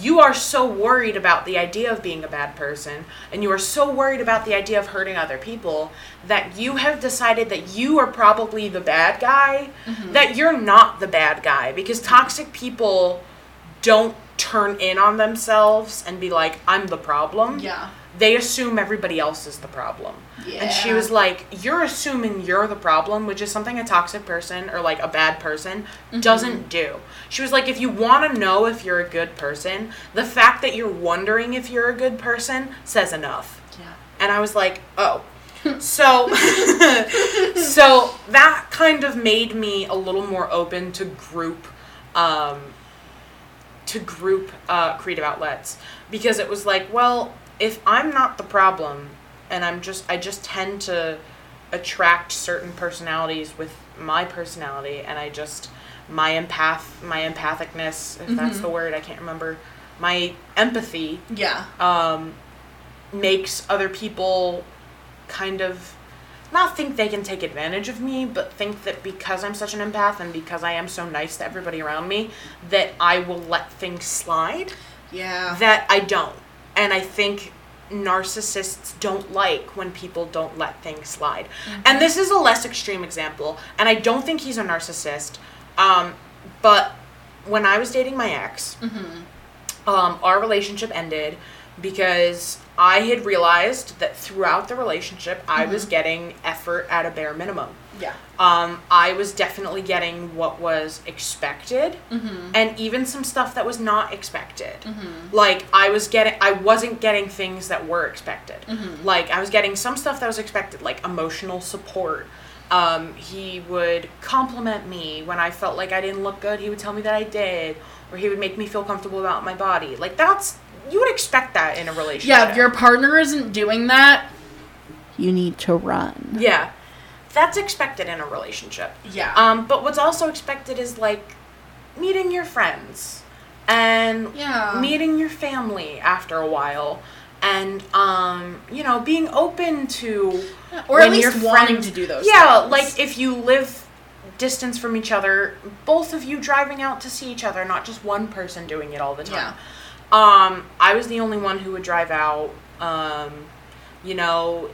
you are so worried about the idea of being a bad person and you are so worried about the idea of hurting other people that you have decided that you are probably the bad guy, mm-hmm. that you're not the bad guy because toxic people don't turn in on themselves and be like, I'm the problem Yeah. They assume everybody else is the problem. And she was like, You're assuming you're the problem, which is something a toxic person or like a bad person doesn't do. She was like, If you want to know if you're a good person, the fact that you're wondering if you're a good person says enough. Yeah. And I was like, Oh. so so that kind of made me a little more open to group um, to group uh, creative outlets because it was like well if i'm not the problem and i'm just i just tend to attract certain personalities with my personality and i just my empath my empathicness if that's the word i can't remember my empathy Yeah. um, makes other people kind of not think they can take advantage of me, but think that because I'm such an empath and because I am so nice to everybody around me, that I will let things slide. Yeah. that I don't. And I think narcissists don't like when people don't let things slide. And this is a less extreme example, and I don't think he's a narcissist. Um, but when I was dating my ex, um, our relationship ended because I had realized that throughout the relationship, I was getting effort at a bare minimum. Yeah. Um, I was definitely getting what was expected, Mm-hmm. and even some stuff that was not expected. Like I was getting, I wasn't getting things that were expected. Mm-hmm. Like I was getting some stuff that was expected, like emotional support. Um, he would compliment me when I felt like I didn't look good. He would tell me that I did, or he would make me feel comfortable about my body. Like that's you would expect that in a relationship. Yeah, if your partner isn't doing that, you need to run. yeah, that's expected in a relationship. Yeah. Um, but what's also expected is like meeting your friends and Yeah. meeting your family after a while and um, you know, being open to Or at least your wanting to do those things. Yeah, things. like if you live distance from each other, both of you driving out to see each other, not just one person doing it all the time. yeah. Um, I was the only one who would drive out. Um, you know,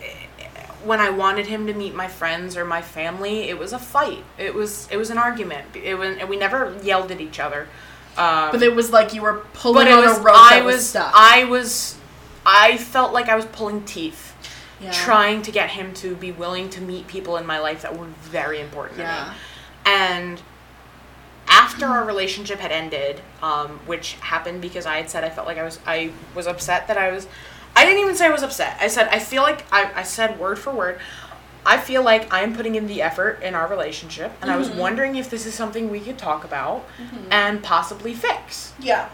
when I wanted him to meet my friends or my family, it was a fight. It was it was an argument. It was we never yelled at each other. Um, But it was like you were pulling on was a rope I that was, was stuck. I was I felt like I was pulling teeth. yeah. Trying to get him to be willing to meet people in my life that were very important to me. And after our relationship had ended, um, which happened because I had said I felt like I was I was upset that I was I didn't even say I was upset. I said I feel like I, I said word for word. I feel like I am putting in the effort in our relationship, and I was wondering if this is something we could talk about and possibly fix. Yeah.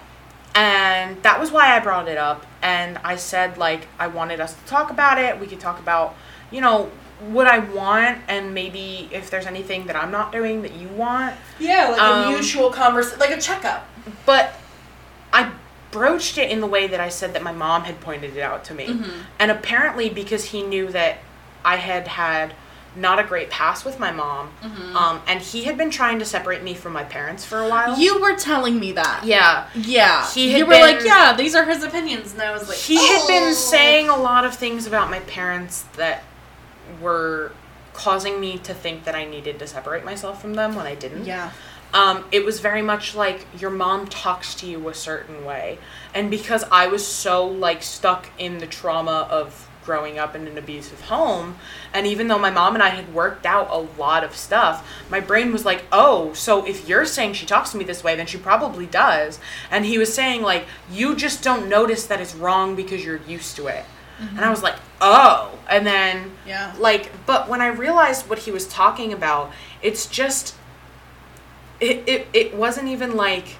And that was why I brought it up. And I said, like, I wanted us to talk about it. We could talk about, you know, what I want, and maybe if there's anything that I'm not doing that you want. Yeah, like Um, a mutual conversation, like a checkup. But I broached it in the way that I said that my mom had pointed it out to me. Mm-hmm. And apparently, because he knew that I had had not a great past with my mom, Mm-hmm. um, and he had been trying to separate me from my parents for a while. You were telling me that. yeah. Yeah. He had you were been- like, yeah, these are his opinions, and I was like, he had "Oh." been saying a lot of things about my parents that were causing me to think that I needed to separate myself from them when I didn't. Yeah. Um, it was very much like your mom talks to you a certain way. And because I was so like stuck in the trauma of growing up in an abusive home, and even though my mom and I had worked out a lot of stuff, my brain was like, "Oh, so if you're saying she talks to me this way, then she probably does." And he was saying like, "You just don't notice that it's wrong because you're used to it." And I was like, "Oh." And then Yeah. like but when i realized what he was talking about it's just it it, it wasn't even like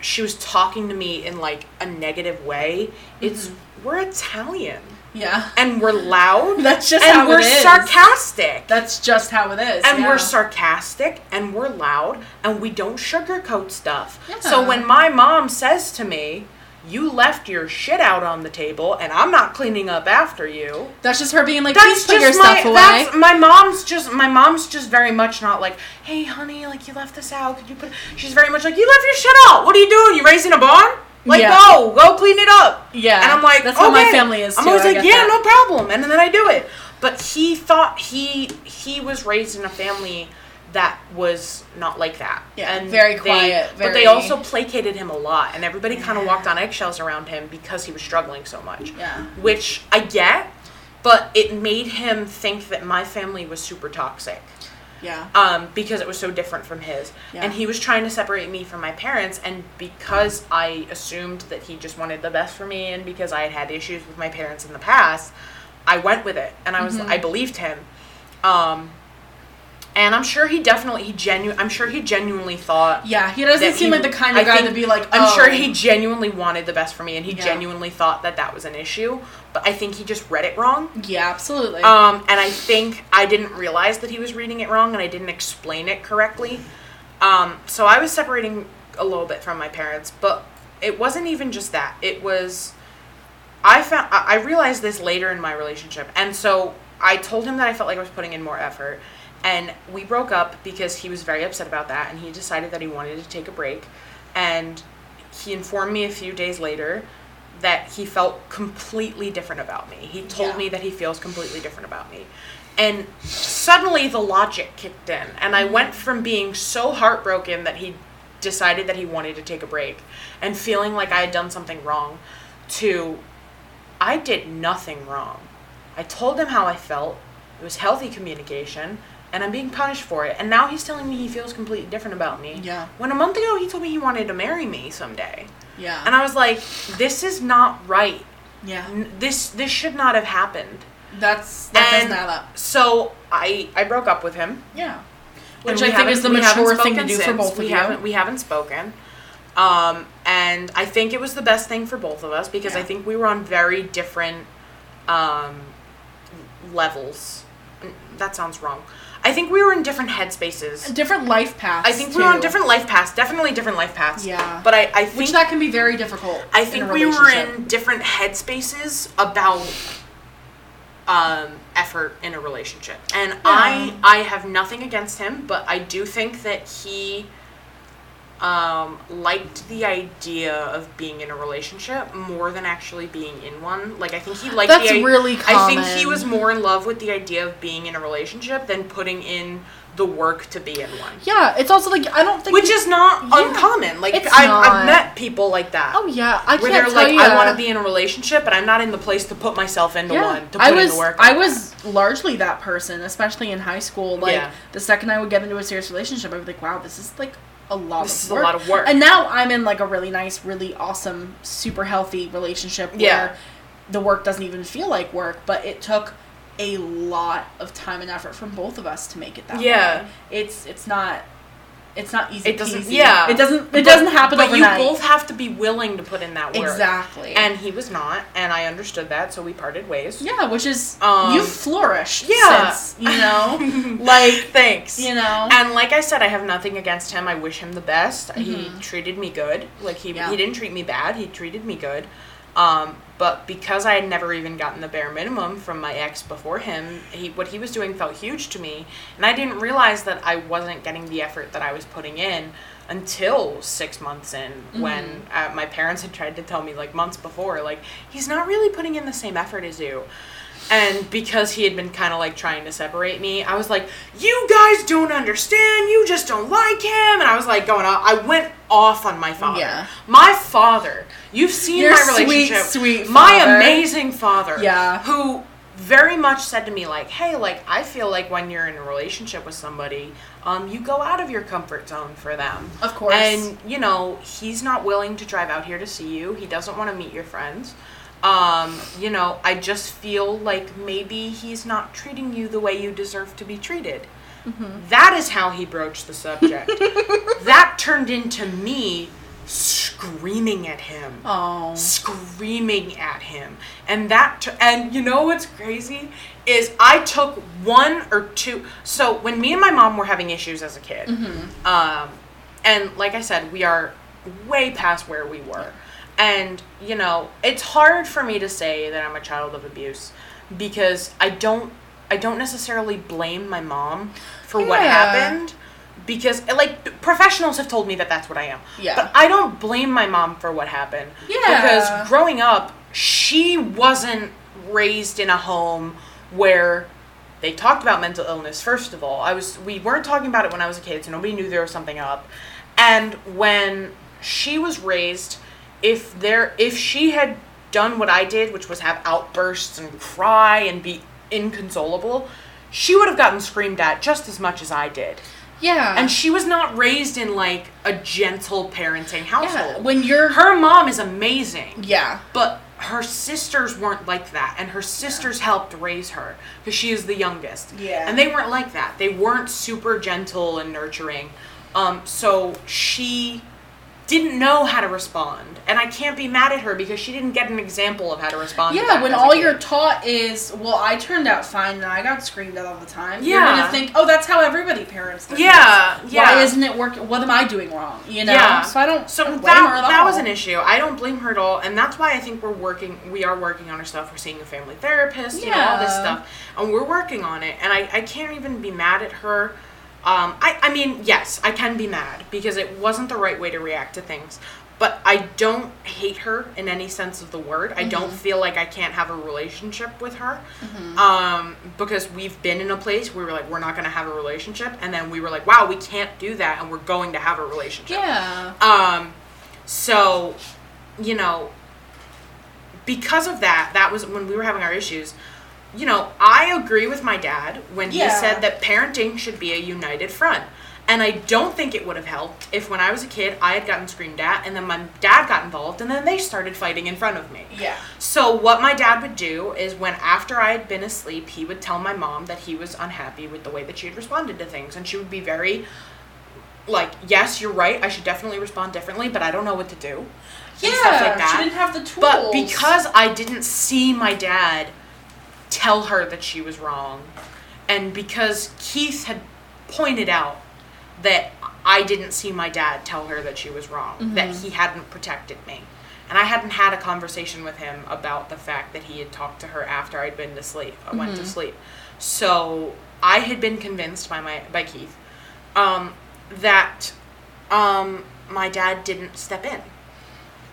she was talking to me in like a negative way it's mm-hmm. we're italian Yeah. and we're loud That's just and how we're it is. sarcastic That's just how it is. and yeah. we're sarcastic and we're loud and we don't sugarcoat stuff. So when my mom says to me, "You left your shit out on the table and I'm not cleaning up after you." That's just her being like, That's please put your my stuff away. that's my mom's just my mom's just very much not like, "Hey honey, like you left this out. Could you put She's very much like, "You left your shit out. What are you doing? You raising a barn?" Like, Yeah. go, go clean it up. Yeah. And I'm like, That's how my family is, Too, I'm always I like, yeah, that. no problem. And then I do it. But he thought he he was raised in a family that was not like that. Yeah, and very they- quiet, But they also placated him a lot, and everybody kind of Yeah. walked on eggshells around him because he was struggling so much. Yeah. Which I get, but it made him think that my family was super toxic yeah. um, because it was so different from his. Yeah. And he was trying to separate me from my parents, and because I assumed that he just wanted the best for me, and because I had had issues with my parents in the past, I went with it, and I was Mm-hmm. I believed him. Um, and I'm sure he definitely he genu I'm sure he genuinely thought. Yeah, he doesn't seem he- like the kind of I guy think- to be like, I'm oh. sure he genuinely wanted the best for me, and he Yeah. genuinely thought that that was an issue. But I think he just read it wrong. Yeah, absolutely. Um, and I think I didn't realize that he was reading it wrong, and I didn't explain it correctly. Um, so I was separating a little bit from my parents, but it wasn't even just that. It was I found I realized this later in my relationship, and so I told him that I felt like I was putting in more effort, and we broke up because he was very upset about that, and he decided that he wanted to take a break, and he informed me a few days later that he felt completely different about me. He told Yeah. me that he feels completely different about me. And suddenly the logic kicked in, and I went from being so heartbroken that he decided that he wanted to take a break and feeling like I had done something wrong to I did nothing wrong. I told him how I felt. It was healthy communication, and I'm being punished for it. And now he's telling me he feels completely different about me. Yeah. When a month ago he told me he wanted to marry me someday. Yeah. And I was like, this is not right. yeah. N- This this should not have happened. That's that And- doesn't add up. So I I broke up with him. Yeah. Which I think is the we mature thing to do for both of we. Haven't, we haven't spoken. Um, and I think it was the best thing for both of us because I think we were on very different um, levels. That sounds wrong. I think we were in different headspaces. different life paths. I think we were on different life paths, definitely different life paths. Yeah. But I, I think Which that can be very difficult. I think we were in different headspaces about um, effort in a relationship, and I I have nothing against him, but I do think that he um, liked the idea of being in a relationship more than actually being in one. Like I think he liked That's the i- really I think he was more in love with the idea of being in a relationship than putting in the work to be in one. Yeah, it's also like I don't think Which is not Yeah. uncommon. Like not. I've met people like that Oh yeah, I where can't they're tell like, you. I want to be in a relationship, but I'm not in the place to put myself into yeah, one. To put I in was the work. I was largely that person, especially in high school. Like Yeah. the second I would get into a serious relationship, I would be like, wow, this is like a lot This of is a work. lot of work. And now I'm in like a really nice, really awesome, super healthy relationship where Yeah. the work doesn't even feel like work, but it took a lot of time and effort from both of us to make it that Yeah. way. It's it's not it's not easy. It doesn't. peasy. Yeah, It doesn't. It But- doesn't happen But overnight. you both have to be willing to put in that work. exactly. And he was not, and I understood that, so we parted ways. yeah, which is Um, you've flourished. yeah. since, you know, like Thanks. you know. And like I said, I have nothing against him. I wish him the best. He Mhm. treated me good. Like he Yeah. he didn't treat me bad. He treated me good. Um, but because I had never even gotten the bare minimum from my ex before him, he what he was doing felt huge to me, and I didn't realize that I wasn't getting the effort that I was putting in until six months in when uh, my parents had tried to tell me like months before like he's not really putting in the same effort as you and because he had been kind of like trying to separate me, I was like, "You guys don't understand. You just don't like him." And I was like going off. I went off on my father. Yeah. My father. You've seen Your my sweet, relationship. sweet My father. amazing father. Yeah. Who very much said to me like, "Hey, like I feel like when you're in a relationship with somebody, um, you go out of your comfort zone for them." Of course. And you know, he's not willing to drive out here to see you. He doesn't want to meet your friends. Um, you know, I just feel like maybe he's not treating you the way you deserve to be treated. That is how he broached the subject. that turned into me screaming at him. Oh, screaming at him. And that t- and you know what's crazy? Is i took one or two so when me and my mom were having issues as a kid um and like i said we are way past where we were and you know it's hard for me to say that i'm a child of abuse because i don't i don't necessarily blame my mom for what happened because like professionals have told me that that's what i am Yeah. but i don't blame my mom for what happened Yeah. because growing up she wasn't raised in a home where they talked about mental illness first of all i was we weren't talking about it when i was a kid so nobody knew there was something up and when she was raised if there if she had done what i did which was have outbursts and cry and be inconsolable she would have gotten screamed at just as much as i did yeah. and she was not raised in like a gentle parenting household yeah. When you're her mom is amazing yeah. but her sisters weren't like that and her sisters helped raise her because she is the youngest Yeah. and they weren't like that they weren't super gentle and nurturing um, so she didn't know how to respond and i can't be mad at her because she didn't get an example of how to respond to Yeah, that when all you're taught is, well, I turned out fine and I got screamed at all the time. Yeah. You're Yeah. gonna think, oh, that's how everybody parents their Yeah, kids. yeah. Why isn't it working? What am I doing wrong? You know. Yeah. So I don't. So I don't blame that, her at that all. was an issue. I don't blame her at all, and that's why I think we're working. We are working on our stuff. We're seeing a family therapist, you know, all this stuff, and we're working on it. And I, I can't even be mad at her. Um, I, I mean, yes, I can be mad because it wasn't the right way to react to things, but I don't hate her in any sense of the word. I don't Mhm. feel like I can't have a relationship with her. Mhm. Um, because we've been in a place where we were like, we're not going to have a relationship. And then we were like, wow, we can't do that. And we're going to have a relationship. yeah. Um, so, you know, because of that, that was when we were having our issues. You know, I agree with my dad when he said that parenting should be a united front. And I don't think it would have helped if when I was a kid I had gotten screamed at and then my dad got involved and then they started fighting in front of me. Yeah. So what my dad would do is when after I had been asleep, he would tell my mom that he was unhappy with the way that she had responded to things and she would be very like, "Yes, you're right. I should definitely respond differently, but I don't know what to do." Yeah. and stuff like that. She didn't have the tools. But because I didn't see my dad tell her that she was wrong, and because Keith had pointed out that I didn't see my dad tell her that she was wrong, that Mhm. he hadn't protected me. And I hadn't had a conversation with him about the fact that he had talked to her after I'd been to sleep. I went to Mhm. sleep. So I had been convinced by my by Keith um, that um, my dad didn't step in.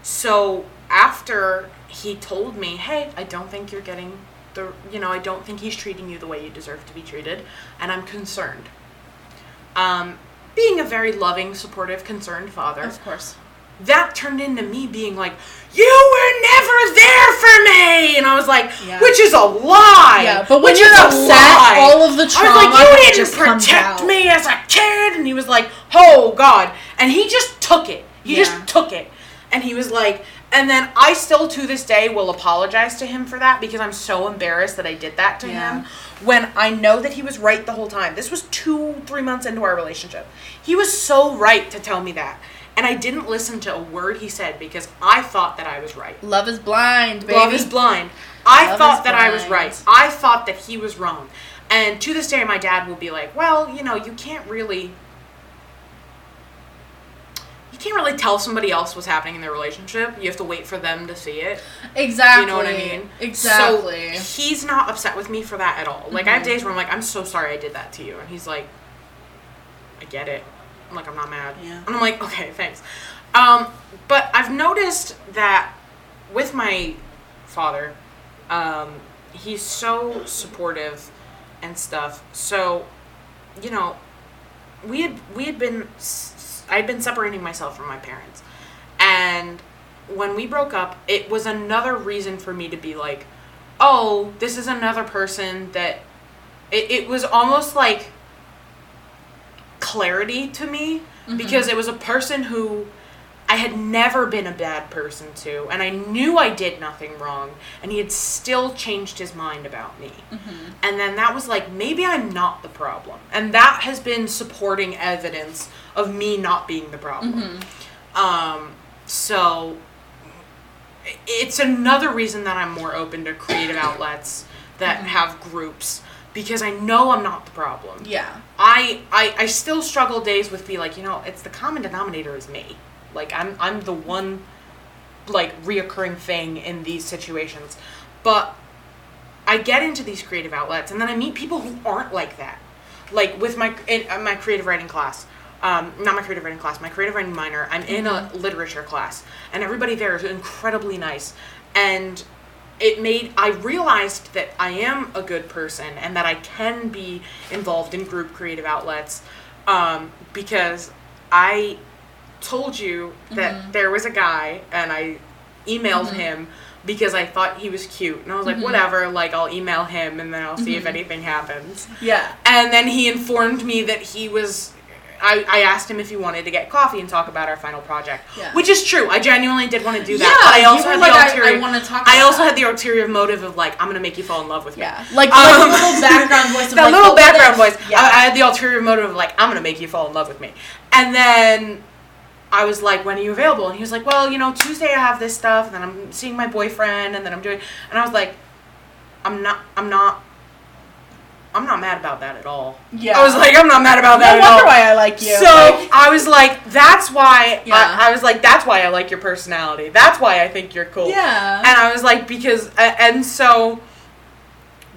So after he told me, "Hey, I don't think you're getting the, you know, I don't think he's treating you the way you deserve to be treated, and I'm concerned." Um, being a very loving, supportive, concerned father, of course. that turned into me being like, "You were never there for me," and I was like, Yeah. "Which is a lie." Yeah, but when you're upset, all of the I was like, "You didn't protect me as a kid," and he was like, "Oh God," and he just took it. He Yeah. just took it, and he was like, and then I still to this day will apologize to him for that because I'm so embarrassed that I did that to Yeah. him. When I know that he was right the whole time. This was two, three months into our relationship. He was so right to tell me that. And I didn't listen to a word he said because I thought that I was right. Love is blind, baby. Love is blind. I Love thought that I was right. I thought that he was wrong. And to this day, my dad will be like, "Well, you know, you can't really, you can't really tell somebody else what's happening in their relationship. You have to wait for them to see it. Exactly. You know what I mean? Exactly. So he's not upset with me for that at all. Like I have Mhm. days where I'm like, "I'm so sorry I did that to you," and he's like, "I get it." I'm like, "I'm not mad." Yeah. And I'm like, "Okay, thanks." Um, but I've noticed that with my father, um, he's so supportive and stuff. So, you know, we had we had been s- I had been separating myself from my parents, and when we broke up, it was another reason for me to be like, oh, this is another person that. It, it was almost like clarity to me mm-hmm. because it was a person who I had never been a bad person to, and I knew I did nothing wrong, and he had still changed his mind about me. Mhm. And then that was like, maybe I'm not the problem. And that has been supporting evidence of me not being the problem. Mhm. Um, so it's another reason that I'm more open to creative outlets that have groups because I know I'm not the problem. Yeah. I, I I still struggle days with be like, you know, it's the common denominator is me. Like I'm I'm the one like reoccurring thing in these situations. But I get into these creative outlets and then I meet people who aren't like that. Like with my in uh, my creative writing class. Um, not my creative writing class, my creative writing minor. I'm in a literature class, and everybody there is incredibly nice. And it made I realized that I am a good person and that I can be involved in group creative outlets um, because I told you that mm-hmm. there was a guy and I emailed mm-hmm. him because I thought he was cute and I was like mm-hmm. whatever like I'll email him and then I'll see if anything happens Yeah. and then he informed me that he was I, I asked him if he wanted to get coffee and talk about our final project, Yeah. which is true. I genuinely did want to do that, Yeah, but I also had like, the ulterior. I talk I also that. had the ulterior motive of like I'm gonna make you fall in love with me. Yeah. Like, Um, like the little background voice of that like, little background voice. Yeah. I, I had the ulterior motive of like I'm gonna make you fall in love with me, and then I was like, when are you available? And he was like, well, you know, Tuesday I have this stuff, and then I'm seeing my boyfriend, and then I'm doing, and I was like, I'm not, I'm not. I'm not mad about that at all. Yeah. I was like, I'm not mad about that no at all. wonder why I like you. So Like, I was like, that's why. Yeah. I, I was like, that's why I like your personality. That's why I think you're cool. yeah. And I was like, because, a- and so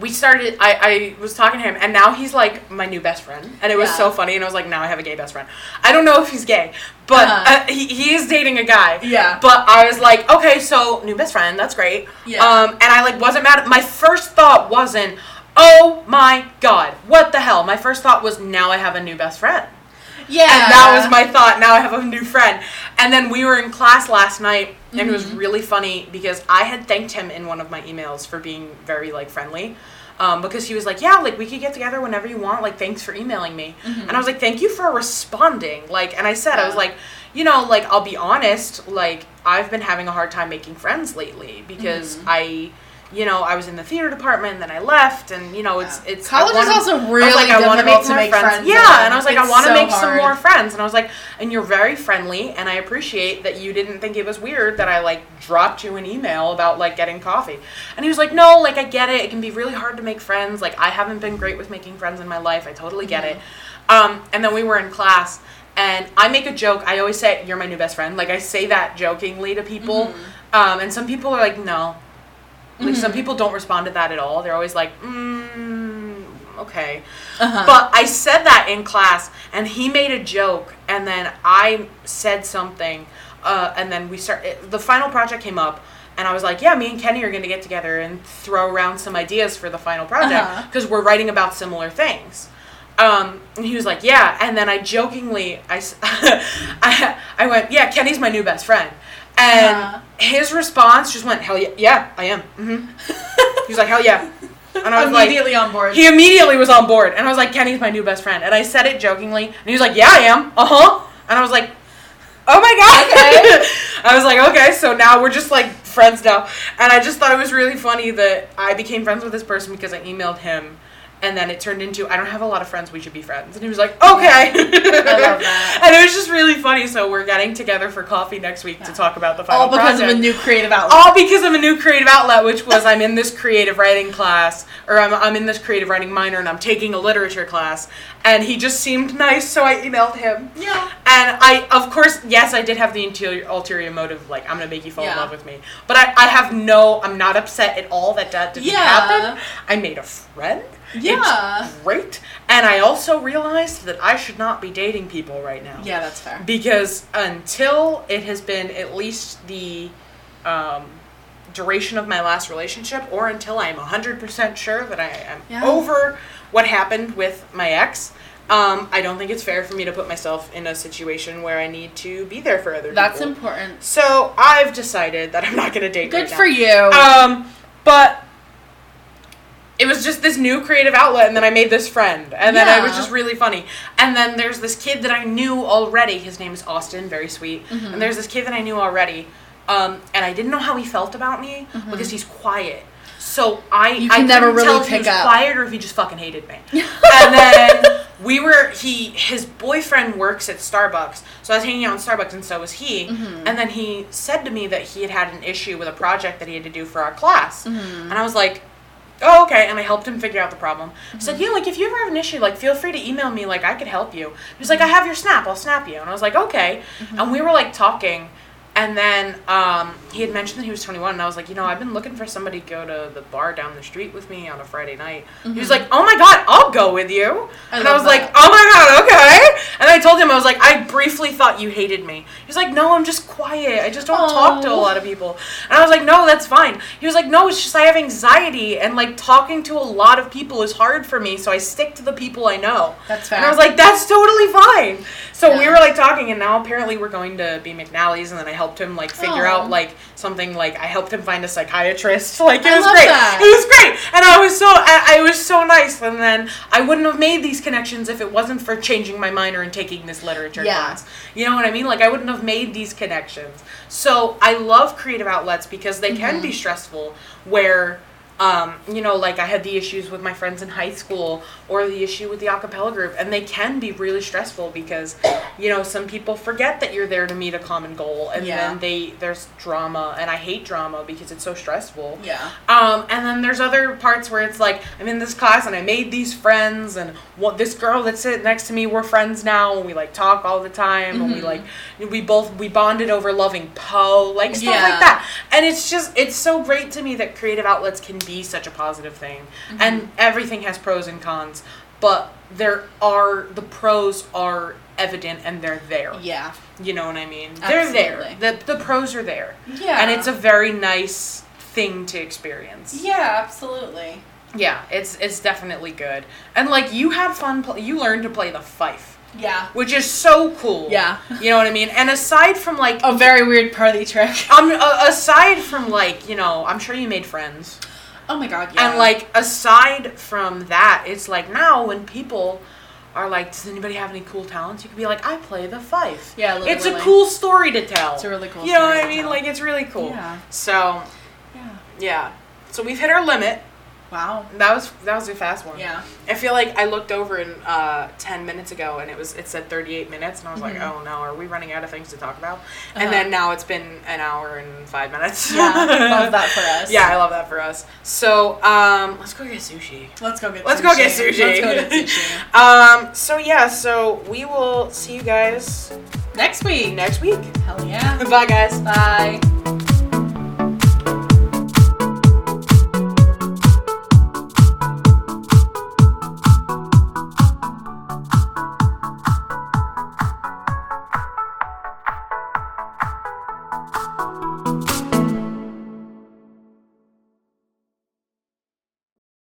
we started I, I was talking to him and now he's like my new best friend and it was Yeah. so funny and i was like now i have a gay best friend i don't know if he's gay but Uh-huh. uh, he, he is dating a guy Yeah. but i was like okay so new best friend that's great Yeah. um and i like wasn't mad my first thought wasn't oh my god what the hell my first thought was now i have a new best friend Yeah. and that was my thought. Now I have a new friend. And then we were in class last night, and it was Mm-hmm. really funny because I had thanked him in one of my emails for being very like friendly. Um, because he was like, yeah, like we could get together whenever you want. Like, thanks for emailing me. And I was like, thank you for responding. Like, and I said, I was Mm-hmm. Like, you know, like I'll be honest, like I've been having a hard time making friends lately because Mm-hmm. I, you know, I was in the theater department, and then I left, and you know, it's Yeah. it's College is wanna- also I was really like, I difficult to more make friends Yeah, and I was like, I want to so make some more friends, and I was like, and you're very friendly, and I appreciate that you didn't think it was weird that I like dropped you an email about like getting coffee, and he was like, no, like I get it, it can be really hard to make friends, like I haven't been great with making friends in my life, I totally get it, um, and then we were in class. And I make a joke. I always say, "You're my new best friend." Like I say that jokingly to people, Mm-hmm. um, and some people are like, "No." Like some people don't respond to that at all. They're always like, mm, "Okay." Uh-huh. But I said that in class, and he made a joke, and then I said something, uh, and then we start. It, the final project came up, and I was like, "Yeah, me and Kenny are going to get together and throw around some ideas for the final project Uh-huh. because we're writing about similar things." Um, and he was like, "Yeah," and then I jokingly, I, I, I went, "Yeah, Kenny's my new best friend," and Uh-huh. his response just went, "Hell yeah, yeah, I am." hmm He was like, "Hell yeah," and I was like, immediately on board. he immediately was on board, and I was like, "Kenny's my new best friend," and I said it jokingly, and he was like, "Yeah, I am." Uh huh. And I was like, "Oh my god." Okay. I was like, "Okay, so now we're just like friends now," and I just thought it was really funny that I became friends with this person because I emailed him. And then it turned into I don't have a lot of friends. We should be friends. And he was like, okay. I love that. And it was just really funny. So we're getting together for coffee next week to talk about the final all because project of a new creative outlet. all because of a new creative outlet, which was I'm in this creative writing class, or I'm, I'm in this creative writing minor, and I'm taking a literature class. And he just seemed nice, so I emailed him. yeah. And I, of course, yes, I did have the interior, ulterior motive, like I'm gonna make you fall in love with me. But I, I have no, I'm not upset at all that that didn't Yeah. happen. I made a friend. Yeah. It's great. And I also realized that I should not be dating people right now Yeah, that's fair. because until it has been at least the um, duration of my last relationship, or until I am 100% sure that I am Yeah. over what happened with my ex, um, I don't think it's fair for me to put myself in a situation where I need to be there for other That's people. That's important. So I've decided that I'm not going to date Good right now. for you. Um, but it was just this new creative outlet, and then I made this friend, and then I was just really funny. And then there's this kid that I knew already. His name is Austin, very sweet. Mm-hmm. And there's this kid that I knew already, um, and I didn't know how he felt about me because he's quiet. So I Mm-hmm. You I can never really tell if he was up. quiet or if he just fucking hated me. and then we were he his boyfriend works at Starbucks, so I was hanging out in Starbucks, and so was he. Mm-hmm. And then he said to me that he had had an issue with a project that he had to do for our class, Mm-hmm. and I was like. Oh, okay. And I helped him figure out the problem. He said, Mm-hmm. Yeah, like if you ever have an issue, like feel free to email me. Like I could help you. He was like, I have your snap. I'll snap you. And I was like, okay. Mm-hmm. And we were like talking, and then um, he had mentioned that he was 21, and I was like, you know, I've been looking for somebody to go to the bar down the street with me on a Friday night. He was like, oh my god, I'll go with you. Mm-hmm. I and I was like, oh my god, okay. And I told him I was like, I briefly thought you hated me. He was like, no, I'm just quiet. I just don't talk to a lot of people. And I was like, no, that's fine. He was like, no, it's just I have anxiety, and like talking to a lot of people is hard for me, so I stick to the people I know. That's fair. And I was like, that's totally fine. So we were like talking, and now apparently we're going to be McNally's, and then I helped him like figure out like something like I helped him find a psychiatrist. Like it I was great. that. It was great, and I was so I, I was so nice. And then I wouldn't have made these connections if it wasn't for changing my minor and taking this literature Yeah. class. You know what I mean? Like I wouldn't have made these connections. So I love creative outlets because they can Mm-hmm. be stressful. Where um, you know, like I had the issues with my friends in high school or the issue with the acapella group, and they can be really stressful because, you know, some people forget that you're there to meet a common goal, and Yeah. then they there's drama, and I hate drama because it's so stressful. Yeah. Um, and then there's other parts where it's like I'm in this class and I made these friends, and what this girl that's sitting next to me, we're friends now, and we like talk all the time, and we Mhm. like we both we bonded over loving Poe, like stuff Yeah. like that. And it's just it's so great to me that creative outlets can be such a positive thing. Mm-hmm. And everything has pros and cons, but there are the pros are evident and they're there. Yeah. You know what I mean? They're there. The the pros are there. Yeah. And it's a very nice thing to experience. Yeah, absolutely. Yeah, it's it's definitely good. And like you had fun pl- you learned to play the fife, Yeah. which is so cool. Yeah. You know what I mean? And aside from like A very weird party trick. um uh, aside from like, you know, I'm sure you made friends. Oh my god, yeah. And like aside from that, it's like now when people are like, does anybody have any cool talents? You could be like, I play the fife. Yeah, literally. It's a cool story to tell. It's a really cool You know what I mean? tell. Like it's really cool. Yeah. So Yeah. yeah. So we've hit our limit. Wow. That was that was a fast one. Yeah. I feel like I looked over in uh, ten minutes ago and it was it said thirty eight minutes and I was Mhm. like, oh no, are we running out of things to talk about? Uh-huh. And then now it's been an hour and five minutes. Yeah. Love that for us. Yeah, I love that for us. So um, let's go get sushi. Let's go get Let's sushi. go get sushi. Let's go get sushi. Um, so yeah, so we will see you guys Next week. next week. Hell yeah. Bye, guys. Bye.